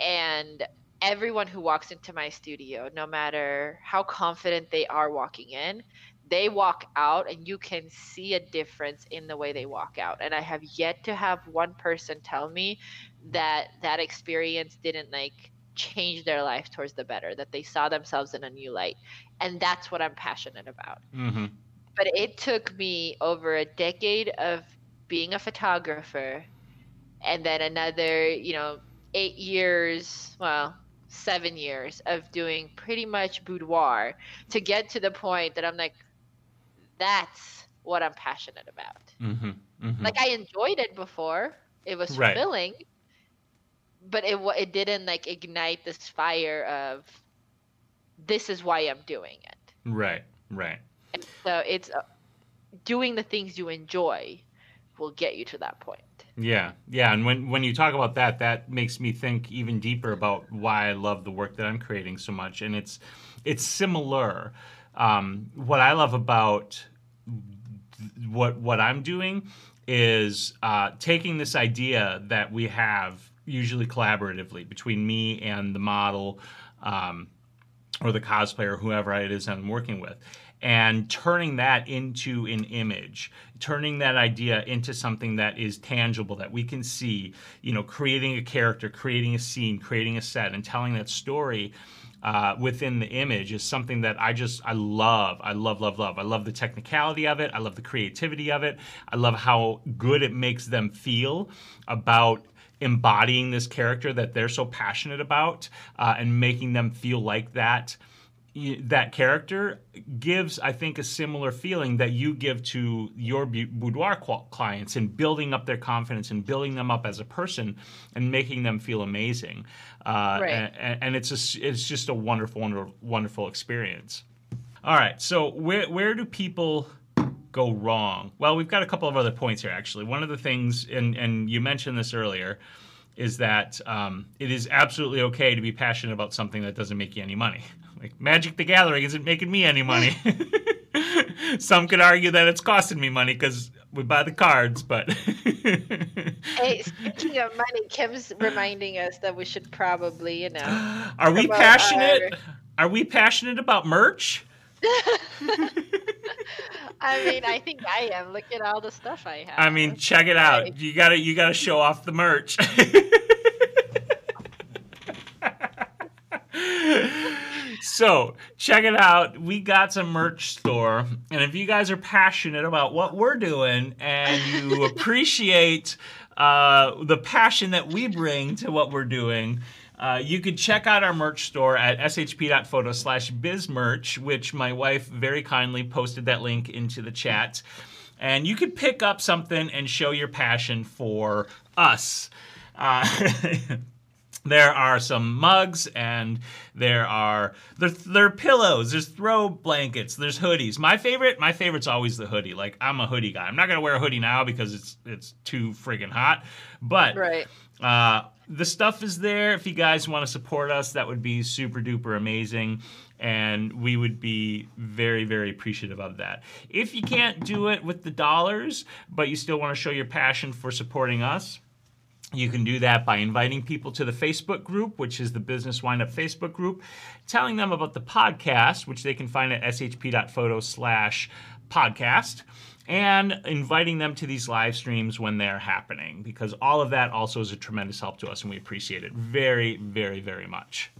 And everyone who walks into my studio, no matter how confident they are walking in, they walk out and you can see a difference in the way they walk out. And I have yet to have one person tell me that that experience didn't like change their life towards the better, that they saw themselves in a new light. And that's what I'm passionate about. Mm-hmm. But it took me over a decade of being a photographer and then another, you know, eight years, well, seven years of doing pretty much boudoir to get to the point that I'm like, that's what I'm passionate about. Mm-hmm, mm-hmm. Like I enjoyed it before; it was fulfilling, but it it didn't like ignite this fire of this is why I'm doing it. Right, right. And so it's uh, doing the things you enjoy will get you to that point. Yeah, yeah, and when when you talk about that, that makes me think even deeper about why I love the work that I'm creating so much, and it's it's similar. Um, what I love about what what I'm doing is uh, taking this idea that we have usually collaboratively between me and the model um, or the cosplayer, whoever it is I'm working with, and turning that into an image turning that idea into something that is tangible that we can see you know creating a character creating a scene creating a set and telling that story uh, within the image is something that I just I love. I love, love, love. I love the technicality of it. I love the creativity of it. I love how good it makes them feel about embodying this character that they're so passionate about uh, and making them feel like that that character gives, I think, a similar feeling that you give to your boudoir clients in building up their confidence and building them up as a person and making them feel amazing. Uh, right. and, and, it's a, it's just a wonderful, wonderful, wonderful experience. All right, so where where do people go wrong? Well, we've got a couple of other points here actually. One of the things, and and you mentioned this earlier, is that um, it is absolutely okay to be passionate about something that doesn't make you any money. *laughs* Like Magic the Gathering isn't making me any money. *laughs* Some could argue that it's costing me money because we buy the cards, but. *laughs* hey, speaking of money, Kim's reminding us that we should probably, you know. *gasps* Are we passionate? Our... Are we passionate about merch? *laughs* I mean, I think I am. Look at all the stuff I have. I mean, check it out. You gotta, you gotta show off the merch. So check it out. We got some merch store, and if you guys are passionate about what we're doing and you *laughs* appreciate uh, the passion that we bring to what we're doing. Uh, you can check out our merch store at shp.photo slash bizmerch, which my wife very kindly posted that link into the chat. And you could pick up something and show your passion for us. Uh, *laughs* there are some mugs and there are there, there are pillows there's throw blankets there's hoodies my favorite my favorite's always the hoodie like i'm a hoodie guy i'm not gonna wear a hoodie now because it's it's too friggin' hot but Right. uh, the stuff is there. If you guys want to support us, that would be super duper amazing. And we would be very, very appreciative of that. If you can't do it with the dollars, but you still want to show your passion for supporting us, you can do that by inviting people to the Facebook group, which is the Business Windup Facebook group, telling them about the podcast, which they can find at shp.photo slash podcast, and inviting them to these live streams when they're happening, because all of that also is a tremendous help to us, and we appreciate it very, very, very much.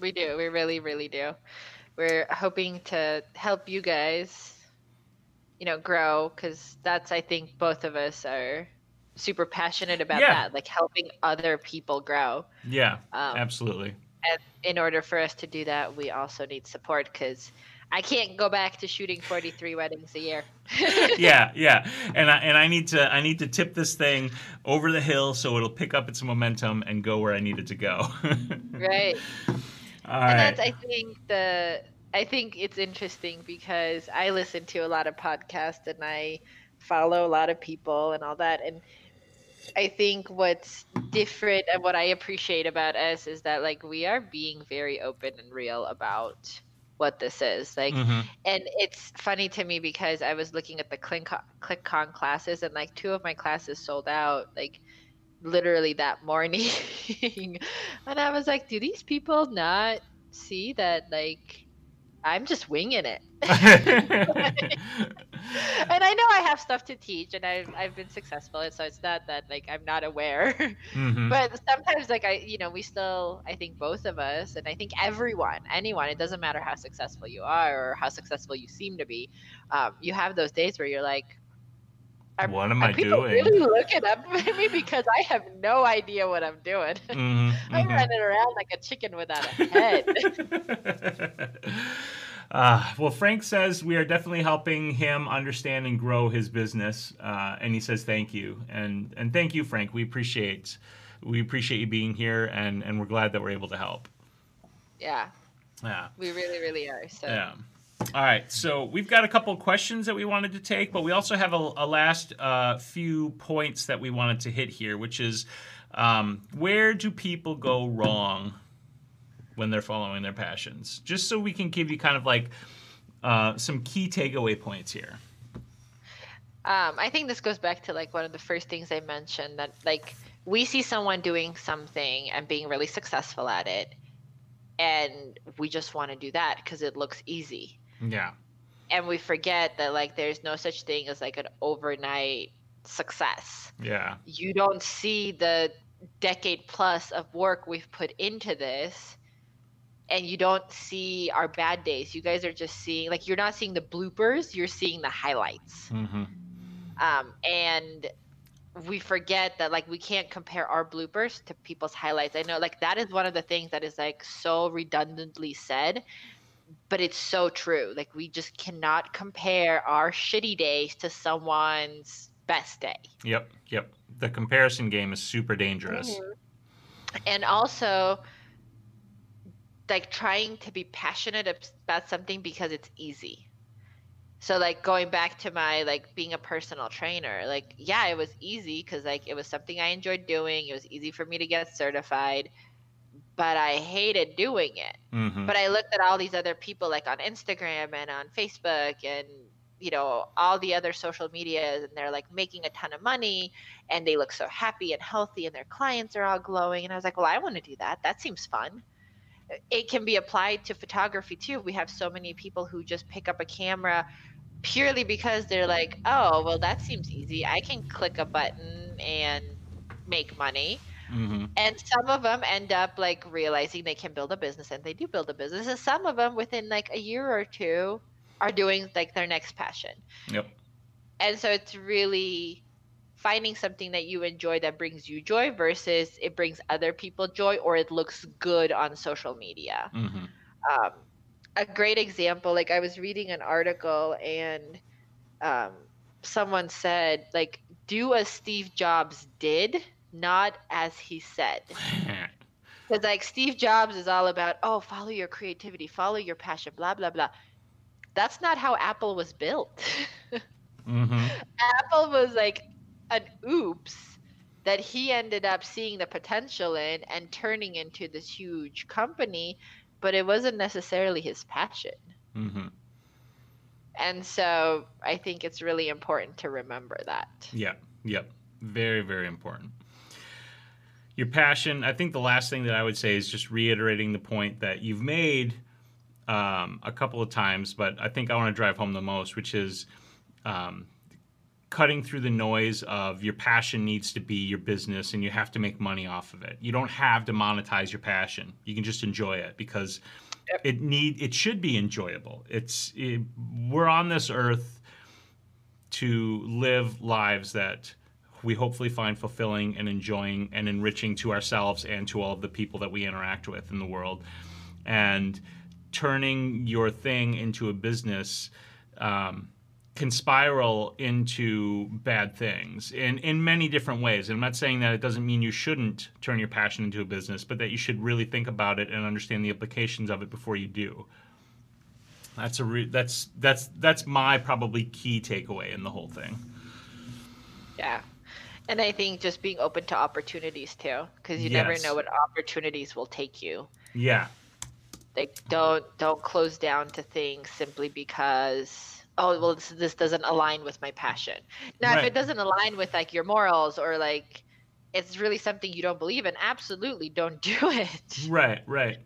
We do. We really, really do. We're hoping to help you guys, you know, grow because that's, I think, both of us are super passionate about Yeah. that, like helping other people grow. Yeah, Um, absolutely. And in order for us to do that, we also need support because I can't go back to shooting 43 weddings a year. *laughs* yeah, yeah, and I and I need to I need to tip this thing over the hill so it'll pick up its momentum and go where I need it to go. *laughs* right. All and right. that's I think the I think it's interesting because I listen to a lot of podcasts and I follow a lot of people and all that and I think what's different and what I appreciate about us is that like we are being very open and real about what this is like Mhm. and it's funny to me because I was looking at the ClickCon, ClickCon classes and like two of my classes sold out like literally that *laughs* morning and I was like do these people not see that like I'm just winging it *laughs* *laughs* and I know I have stuff to teach and I've, I've been successful And so it's not that like I'm not aware Mhm. *laughs* but sometimes like I you know we still I think both of us and I think everyone anyone it doesn't matter how successful you are or how successful you seem to be um, you have those days where you're like are, What am I doing? really looking up at me because I have no idea what I'm doing *laughs* Mhm, I'm mhm. running around like a chicken without a head *laughs* Uh, well, Frank says we are definitely helping him understand and grow his business, uh, and he says thank you and and thank you, Frank. We appreciate we appreciate you being here, and and we're glad that we're able to help. yeah Yeah, we really really are so yeah. All right, so we've got a couple of questions that we wanted to take, but we also have a, a last uh, few points that we wanted to hit here, which is um, where do people go wrong when they're following their passions? Just so we can give you kind of like uh, some key takeaway points here. um, I think this goes back to like one of the first things I mentioned that like we see someone doing something and being really successful at it, and we just want to do that because it looks easy, Yeah. and we forget that like there's no such thing as like an overnight success. Yeah. You don't see the decade plus of work we've put into this. And you don't see our bad days. You guys are just seeing, like, you're not seeing the bloopers, you're seeing the highlights. hmm um, and we forget that like we can't compare our bloopers to people's highlights i know like that is one of the things that is like so redundantly said but it's so true like we just cannot compare our shitty days to someone's best day Yep. Yep. The comparison game is super dangerous. Mm-hmm. and also like trying to be passionate about something because it's easy so like going back to my like being a personal trainer like yeah it was easy because like it was something i enjoyed doing it was easy for me to get certified but i hated doing it. Hmm but i looked at all these other people like on instagram and on facebook and you know all the other social medias and they're like making a ton of money and they look so happy and healthy and their clients are all glowing and i was like well i want to do that. That seems fun. It can be applied to photography too. We have so many people who just pick up a camera purely because they're like oh well that seems easy. I can click a button and make money hmm and some of them end up like realizing they can build a business and they do build a business and some of them within like a year or two are doing like their next passion. Yep. and so it's really finding something that you enjoy that brings you joy versus it brings other people joy or it looks good on social media. Hmm um, a great example like i was reading an article and um, someone said like do as steve jobs did not as he said *laughs* Because like Steve Jobs is all about, oh, follow your creativity, follow your passion, blah blah blah. That's not how Apple was built. *laughs* Mm-hmm. Apple was like an oops that he ended up seeing the potential in and turning into this huge company, but it wasn't necessarily his passion. Mm-hmm. And so I think it's really important to remember that. Yeah. Yep. Very, very important. Your passion. I think the last thing that I would say is just reiterating the point that you've made um, a couple of times, but I think I want to drive home the most, which is um, cutting through the noise of your passion needs to be your business and you have to make money off of it. You don't have to monetize your passion. You can just enjoy it because Yep. it need it should be enjoyable. It's it, we're on this earth to live lives that we hopefully find fulfilling and enjoying and enriching to ourselves and to all of the people that we interact with in the world. And turning your thing into a business um, can spiral into bad things in, in many different ways. And I'm not saying that it doesn't mean you shouldn't turn your passion into a business, but that you should really think about it and understand the implications of it before you do. That's a re- that's that's that's my probably key takeaway in the whole thing. Yeah. And I think just being open to opportunities too, because you never know what opportunities will take you. Yeah. Like don't don't close down to things simply because oh well this, this doesn't align with my passion. Now if it doesn't align with like your morals or like it's really something you don't believe in, absolutely don't *laughs* do it. Right, right.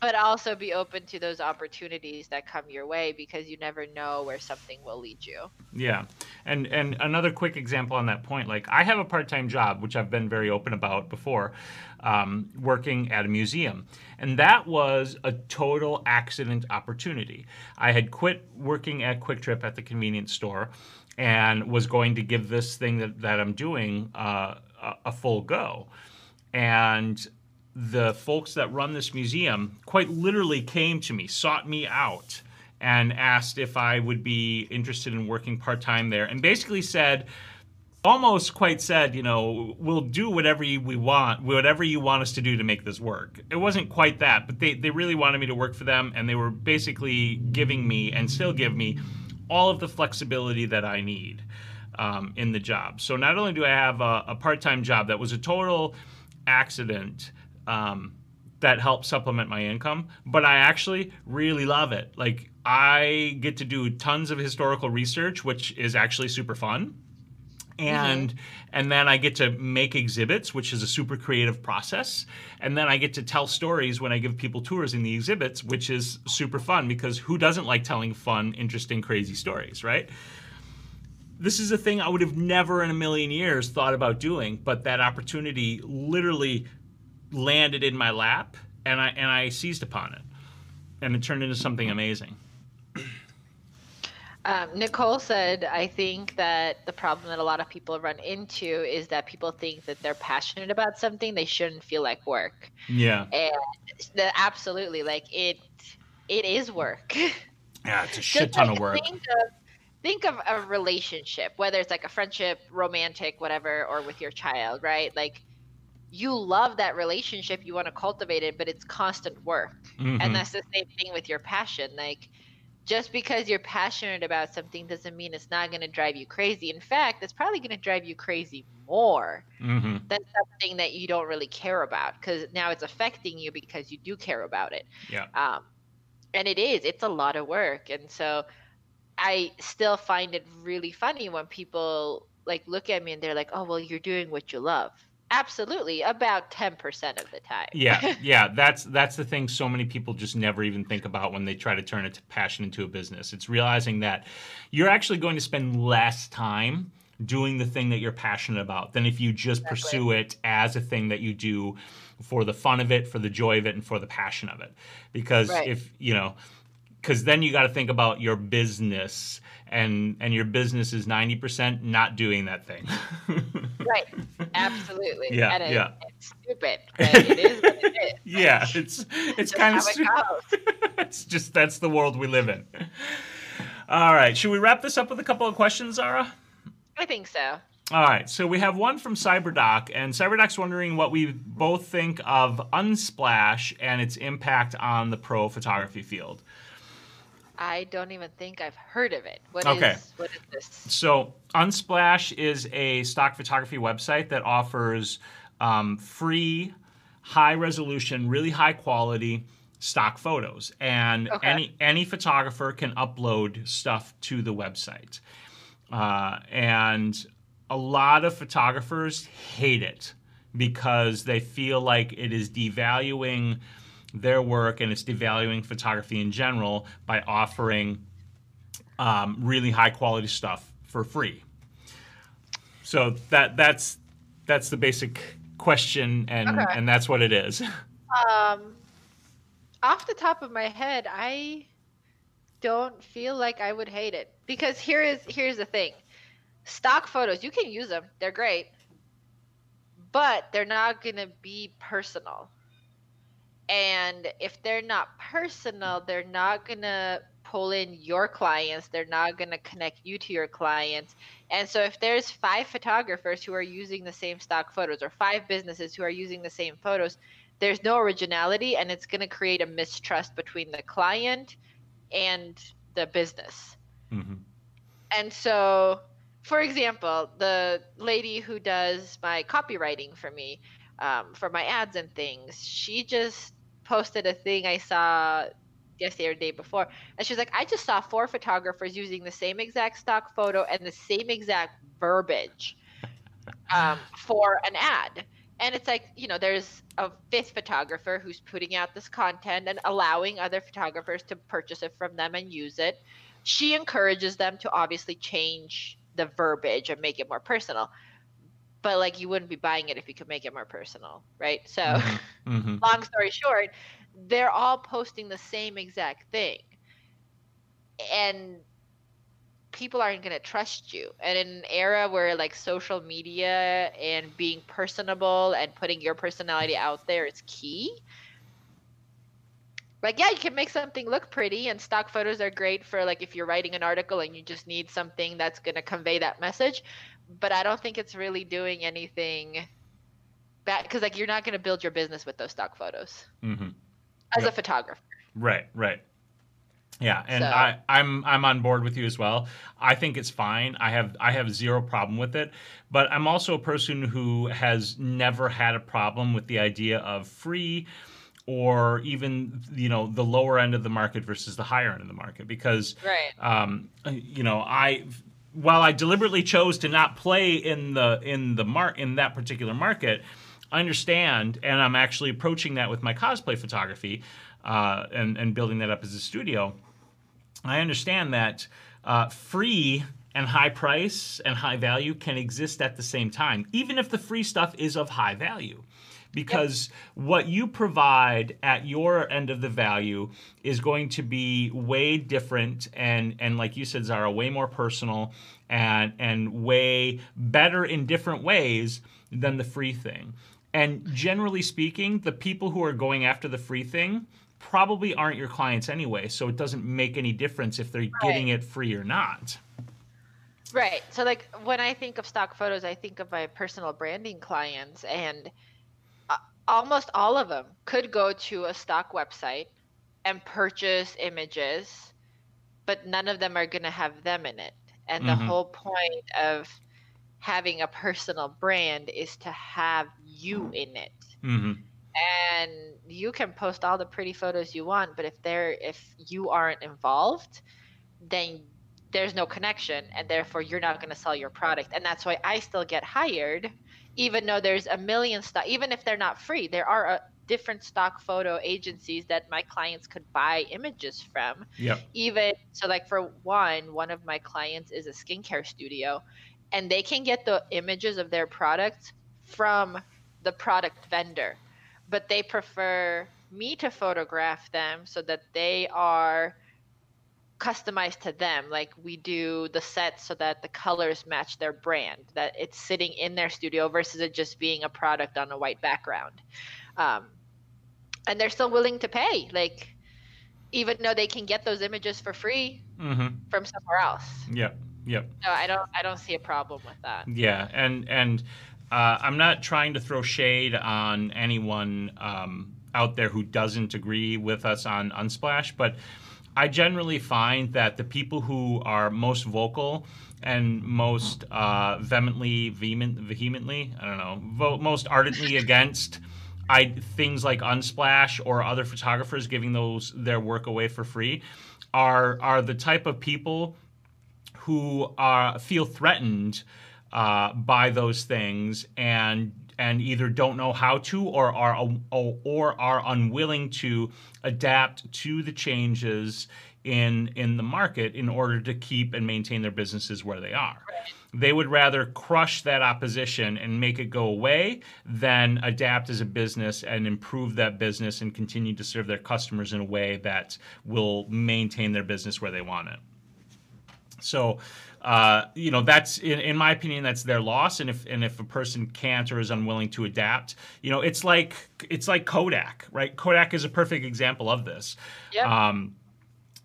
But also be open to those opportunities that come your way because you never know where something will lead you. Yeah, and and another quick example on that point, like I have a part-time job, which I've been very open about before, um, working at a museum, and that was a total accident opportunity. I had quit working at QuikTrip at the convenience store, and was going to give this thing that that I'm doing uh, a, a full go, and the folks that run this museum quite literally came to me, sought me out, and asked if I would be interested in working part time there, and basically said, almost quite said, you know, we'll do whatever you, we want, whatever you want us to do to make this work. It wasn't quite that, but they, they really wanted me to work for them, and they were basically giving me and still give me all of the flexibility that I need um, in the job. So not only do I have a, a part time job that was a total accident. Um, that helps supplement my income, but I actually really love it. Like I get to do tons of historical research, which is actually super fun and and then I get to make exhibits, which is a super creative process, and then I get to tell stories when I give people tours in the exhibits, which is super fun because who doesn't like telling fun, interesting, crazy stories, right? This is a thing I would have never in a million years thought about doing, but that opportunity literally landed in my lap, and I and I seized upon it, and it turned into something amazing. Um, Nicole said, I think that the problem that a lot of people run into is that people think that they're passionate about something, they shouldn't feel like work. Yeah, And the, absolutely, like it, it is work. *laughs* yeah, it's a shit ton like of work. Think of, think of a relationship, whether it's like a friendship, romantic, whatever, or with your child, right? Like you love that relationship, you want to cultivate it, but it's constant work. Mhm. And that's the same thing with your passion. Like just because you're passionate about something doesn't mean it's not going to drive you crazy. In fact, it's probably going to drive you crazy more Mhm. than something that you don't really care about because now it's affecting you because you do care about it. Yeah. Um, and it is, it's a lot of work. And so I still find it really funny when people like look at me and they're like, oh, well, you're doing what you love. Absolutely, about 10% of the time. yeah *laughs* yeah that's that's the thing so many people just never even think about when they try to turn a passion into a business it's realizing that you're actually going to spend less time doing the thing that you're passionate about than if you just Exactly. pursue it as a thing that you do for the fun of it for the joy of it and for the passion of it because Right. if you know because then you got to think about your business and and your business is 90% not doing that thing *laughs* Right. *laughs* Absolutely. Yeah, And it, yeah. it's stupid, but it is what it is. *laughs* yeah it's it's kind of stupid it it's just that's the world we live in. All right, should we wrap this up with a couple of questions, Zara? I think so. All right, so we have one from CyberDoc, and CyberDoc's wondering what we both think of Unsplash and its impact on the pro photography field. I don't even think I've heard of it. What Okay. is what is this? So, Unsplash is a stock photography website that offers um, free, high resolution, really high quality stock photos, and Okay. any any photographer can upload stuff to the website. Uh, and a lot of photographers hate it because they feel like it is devaluing their work and it's devaluing photography in general by offering um, really high quality stuff for free. So that that's that's the basic question, and Okay. and that's what it is. Um, off the top of my head, I don't feel like I would hate it because here is here's the thing: stock photos you can use them; they're great, but they're not gonna be personal. And if they're not personal, they're not gonna pull in your clients. They're not gonna connect you to your clients. And so if there's five photographers who are using the same stock photos or five businesses who are using the same photos, there's no originality and it's going to create a mistrust between the client and the business. hmm And so, for example, the lady who does my copywriting for me, um, for my ads and things, she just posted a thing I saw yesterday or the day before. And she's like, I just saw four photographers using the same exact stock photo and the same exact verbiage *laughs* um, for an ad. And it's like, you know, there's a fifth photographer who's putting out this content and allowing other photographers to purchase it from them and use it. She encourages them to obviously change the verbiage and make it more personal. But like, you wouldn't be buying it if you could make it more personal, right? So, hmm *laughs* long story short, they're all posting the same exact thing. And people aren't going to trust you. And in an era where like social media and being personable and putting your personality out there is key, like yeah, you can make something look pretty and stock photos are great for like if you're writing an article and you just need something that's going to convey that message, but I don't think it's really doing anything bad cuz like you're not going to build your business with those stock photos hmm as a photographer. Right, right. Yeah, and So- I, I'm I'm on board with you as well. I think it's fine. I have I have zero problem with it, but I'm also a person who has never had a problem with the idea of free or even you know the lower end of the market versus the higher end of the market because Right. um, you know I while I deliberately chose to not play in the in the mar- in that particular market, I understand, and I'm actually approaching that with my cosplay photography uh, and and building that up as a studio. I understand that uh, free and high price and high value can exist at the same time, even if the free stuff is of high value. Because what you provide at your end of the value is going to be way different and, and like you said, Zara, way more personal and, and way better in different ways than the free thing. And generally speaking, the people who are going after the free thing probably aren't your clients anyway, so it doesn't make any difference if they're getting it free or not. Right. So like when I think of stock photos, I think of my personal branding clients and almost all of them could go to a stock website and purchase images, but none of them are going to have them in it. And the Mhm. whole point of having a personal brand is to have you in it. hmm and you can post all the pretty photos you want but if they're if you aren't involved then there's no connection and therefore you're not going to sell your product and that's why i still get hired even though there's a million stock even if they're not free there are uh different stock photo agencies that my clients could buy images from Yep. even so like for one one of my clients is a skincare studio and they can get the images of their products from the product vendor but they prefer me to photograph them so that they are customized to them like we do the sets so that the colors match their brand that it's sitting in their studio versus it just being a product on a white background um, and they're still willing to pay like even though they can get those images for free hmm from somewhere else Yep. Yep. So I don't I don't see a problem with that. Yeah, and and uh, I'm not trying to throw shade on anyone um, out there who doesn't agree with us on Unsplash, but I generally find that the people who are most vocal and most uh, vehemently, vehement, vehemently, I don't know, vote most ardently *laughs* against I, things like Unsplash or other photographers giving those their work away for free are are the type of people who are feel threatened uh, by those things and and either don't know how to or are uh, or are unwilling to adapt to the changes in in the market in order to keep and maintain their businesses where they are. They would rather crush that opposition and make it go away than adapt as a business and improve that business and continue to serve their customers in a way that will maintain their business where they want it. So, uh, you know, that's in, in, my opinion, that's their loss. And if and if a person can't or is unwilling to adapt, you know, it's like it's like Kodak, right? Kodak is a perfect example of this. Yeah. Um,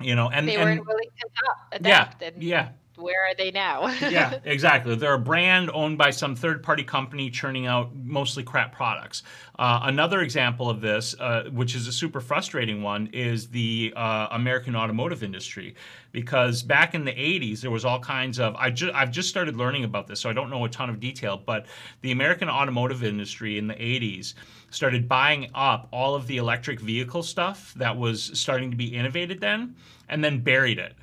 you know, and they weren't willing to adapt. Yeah, and yeah where are they now? yeah, *laughs* exactly. They're a brand owned by some third party company churning out mostly crap products. Uh, another example of this, uh, which is a super frustrating one, is the uh, American automotive industry. Because back in the 80s, there was all kinds of. I ju- I've just started learning about this, so I don't know a ton of detail, but the American automotive industry in the 80s started buying up all of the electric vehicle stuff that was starting to be innovated then and then buried it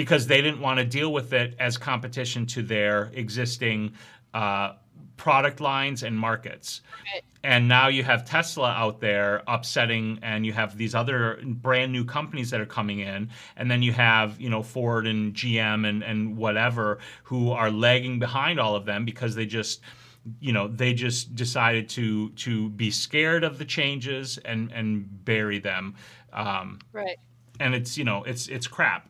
because they didn't want to deal with it as competition to their existing uh, product lines and markets. Right. And now you have Tesla out there upsetting, and you have these other brand new companies that are coming in, and then you have you know Ford and GM and and whatever who are lagging behind all of them because they just you know they just decided to to be scared of the changes and and bury them. Um, right. And it's you know it's it's crap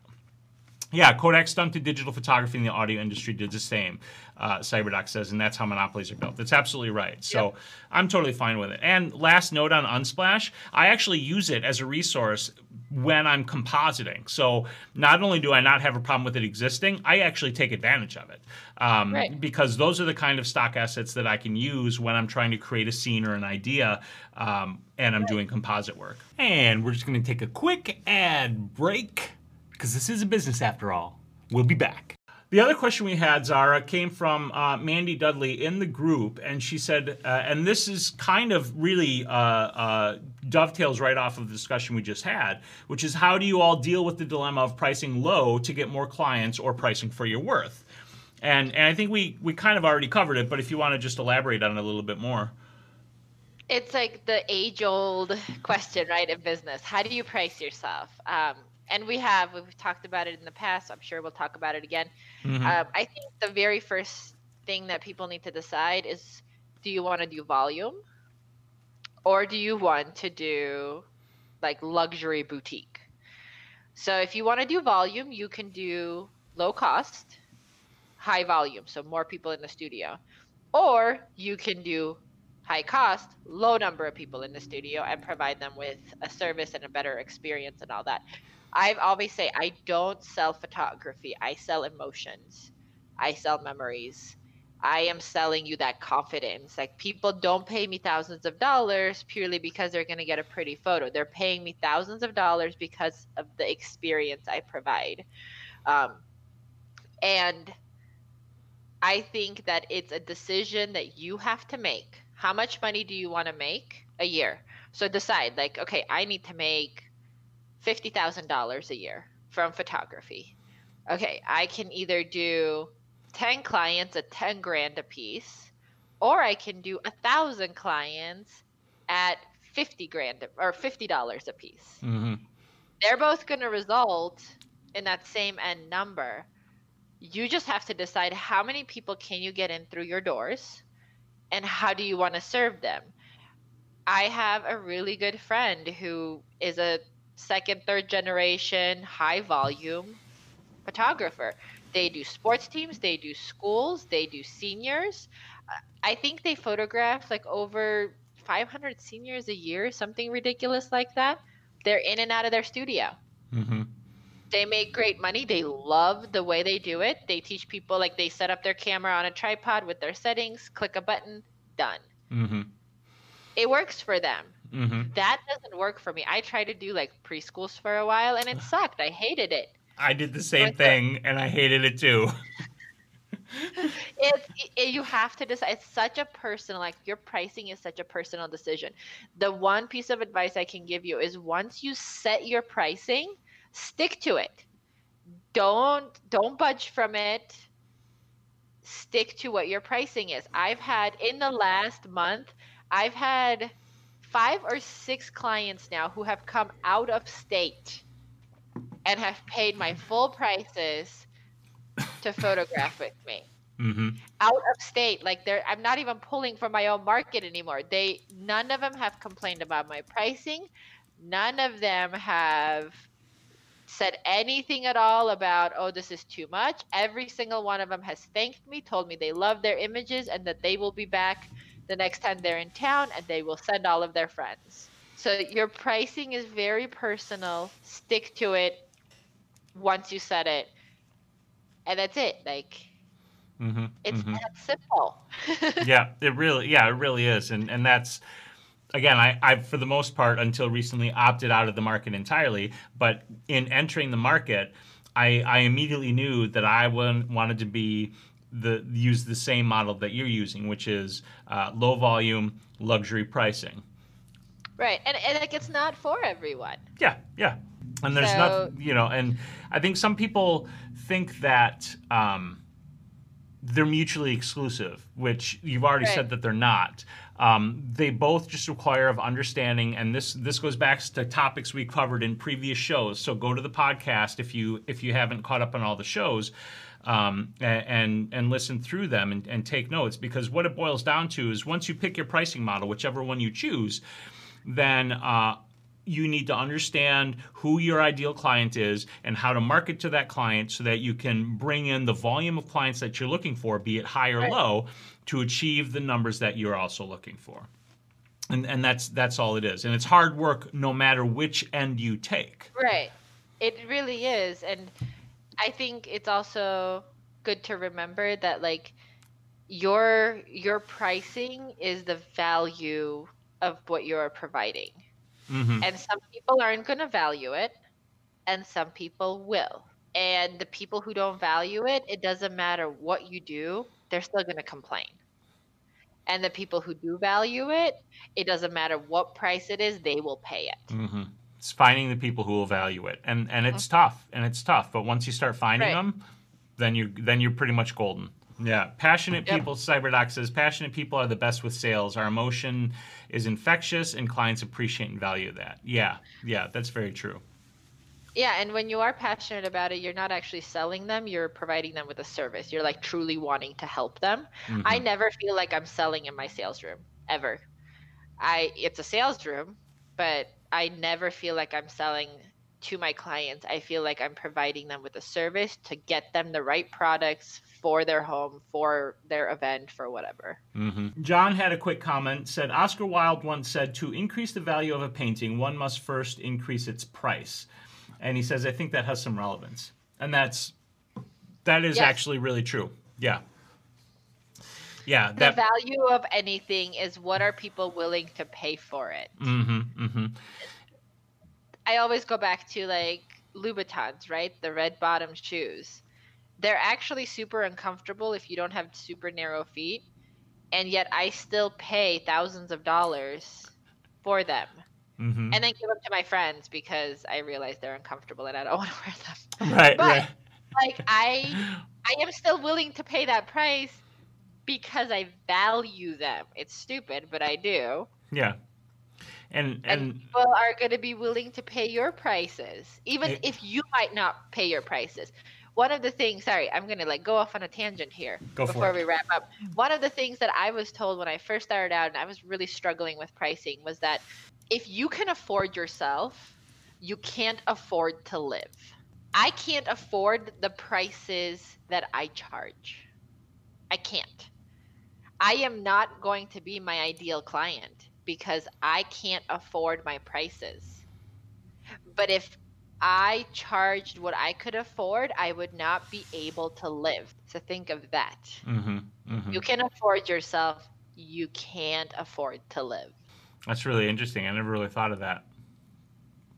yeah, Kodak stunted digital photography in the audio industry did the same, uh, Cyberdoc says, and that's how monopolies are built. That's absolutely right. So yep. I'm totally fine with it. And last note on Unsplash, I actually use it as a resource when I'm compositing. So not only do I not have a problem with it existing, I actually take advantage of it. Um, right. Because those are the kind of stock assets that I can use when I'm trying to create a scene or an idea um, and I'm right. doing composite work. And we're just going to take a quick ad break because this is a business after all. We'll be back. The other question we had, Zara, came from uh, Mandy Dudley in the group, and she said, uh, and this is kind of really uh, uh, dovetails right off of the discussion we just had, which is how do you all deal with the dilemma of pricing low to get more clients or pricing for your worth? And, and I think we, we kind of already covered it, but if you want to just elaborate on it a little bit more. It's like the age old question, right, in business. How do you price yourself? Um, and we have we've talked about it in the past. I'm sure we'll talk about it again. Mm-hmm. Um, I think the very first thing that people need to decide is: Do you want to do volume, or do you want to do like luxury boutique? So if you want to do volume, you can do low cost, high volume, so more people in the studio, or you can do high cost, low number of people in the studio and provide them with a service and a better experience and all that. I've always say I don't sell photography. I sell emotions. I sell memories. I am selling you that confidence. Like people don't pay me thousands of dollars purely because they're going to get a pretty photo. They're paying me thousands of dollars because of the experience I provide. Um, and I think that it's a decision that you have to make. How much money do you want to make a year? So decide like, okay, I need to make $50,000 a year from photography. Okay, I can either do 10 clients at 10 grand a piece, or I can do a thousand clients at 50 grand or $50 a piece. Mm-hmm. They're both going to result in that same end number. You just have to decide how many people can you get in through your doors and how do you want to serve them. I have a really good friend who is a second, third generation, high volume photographer. They do sports teams, they do schools, they do seniors. I think they photograph like over 500 seniors a year, something ridiculous like that. They're in and out of their studio. Mm-hmm. They make great money. They love the way they do it. They teach people like they set up their camera on a tripod with their settings, click a button, done. Mm-hmm. It works for them. Mm-hmm. That doesn't work for me. I tried to do like preschools for a while and it *sighs* sucked. I hated it. I did the same thing, and I hated it too. *laughs* It's it, you have to decide. It's such a personal, like your pricing is such a personal decision. The one piece of advice I can give you is once you set your pricing, stick to it. Don't don't budge from it. Stick to what your pricing is. I've had in the last month, I've had five or six clients now who have come out of state and have paid my full prices to *laughs* photograph with me. Mm-hmm. out of state like they're i'm not even pulling from my own market anymore. They none of them have complained about my pricing. None of them have said anything at all about oh this is too much. Every single one of them has thanked me told me they love their images and that they will be back the next time they're in town and they will send all of their friends so your pricing is very personal stick to it once you set it and that's it like Mm-hmm. it's mm-hmm. that simple *laughs* yeah, it really, yeah, it really is, and and that's again, I, I for the most part until recently opted out of the market entirely. But in entering the market, I I immediately knew that I wa- wanted to be the use the same model that you're using, which is uh, low volume luxury pricing. Right, and, and like it's not for everyone. Yeah, yeah. And there's So- nothing, you know, and I think some people think that um, they're mutually exclusive, which you've already Right. said that they're not. Um, they both just require of understanding, and this this goes back to topics we covered in previous shows. So go to the podcast if you if you haven't caught up on all the shows. Um, and and listen through them and, and take notes because what it boils down to is once you pick your pricing model, whichever one you choose, then uh, you need to understand who your ideal client is and how to market to that client so that you can bring in the volume of clients that you're looking for, be it high or low, to achieve the numbers that you're also looking for. And, and that's that's all it is. And it's hard work no matter which end you take. Right, it really is, and I think it's also good to remember that like your your pricing is the value of what you're providing, hmm and some people aren't going to value it, and some people will. And the people who don't value it, it doesn't matter what you do, they're still going to complain. And the people who do value it, it doesn't matter what price it is, they will pay it. hmm It's finding the people who will value it, and and it's tough, and it's tough. But once you start finding Right. them, then you then you're pretty much golden. Yeah, passionate Yep. people. Cyberdoc says passionate people are the best with sales. Our emotion is infectious, and clients appreciate and value that. Yeah, yeah, that's very true. Yeah, and when you are passionate about it, you're not actually selling them, you're providing them with a service. You're like truly wanting to help them. I Mhm. never feel like I'm selling in my sales room ever. I it's a sales room, but I never feel like I'm selling to my clients. I feel like I'm providing them with a service to get them the right products for their home, for their event, for whatever. Mhm. John had a quick comment. Said Oscar Wilde once said, "To increase the value of a painting, one must first increase its price." And he says, "I think that has some relevance," and that's that is Yes. actually really true. Yeah, yeah. The That. value of anything is what are people willing to pay for it. mm-hmm, mm-hmm. I always go back to like Louboutins, right? The red bottom shoes. They're actually super uncomfortable if you don't have super narrow feet, and yet I still pay thousands of dollars for them, Mm-hmm. and then give them to my friends because I realize they're uncomfortable and I don't *laughs* want to wear them. Right, but- right. Like I, I am still willing to pay that price because I value them. It's stupid, but I do. Yeah. And and, and people are going to be willing to pay your prices even It- if you might not pay your prices one of the things sorry i'm going to like go off on a tangent here before we wrap up one of the things that i was told when i first started out and i was really struggling with pricing was that if you can afford yourself you can't afford to live i can't afford the prices that i charge i can't I am not going to be my ideal client because I can't afford my prices. But if I charged what I could afford, I would not be able to live. So think of that. Mm-hmm. Mm-hmm. You can afford yourself, you can't afford to live. That's really interesting. I never really thought of that.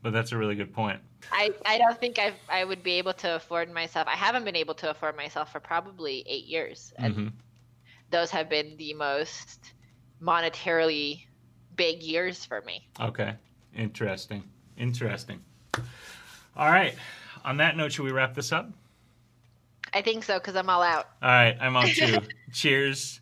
But that's a really good point. I, I don't think I I would be able to afford myself. I haven't been able to afford myself for probably eight years, and hmm those have been the most monetarily big years for me. Okay. Interesting. Interesting. All right. On that note, should we wrap this up? I think so because I'm all out. All right. I'm on too. *laughs* Cheers.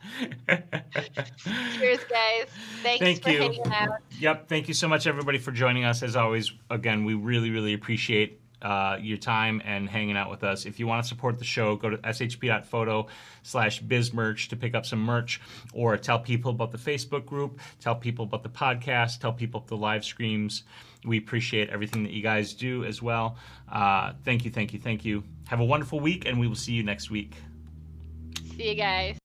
Cheers, guys. Thanks Thank for you. hanging out. Yep. Thank you so much, everybody, for joining us. As always, again, we really, really appreciate uh, your time and hanging out with us. If you want to support the show, go to shp.photo slash bizmerch to pick up some merch or tell people about the Facebook group, tell people about the podcast, tell people about the live streams. We appreciate everything that you guys do as well. Uh, thank you, thank you, thank you. Have a wonderful week, and we will see you next week. See you guys.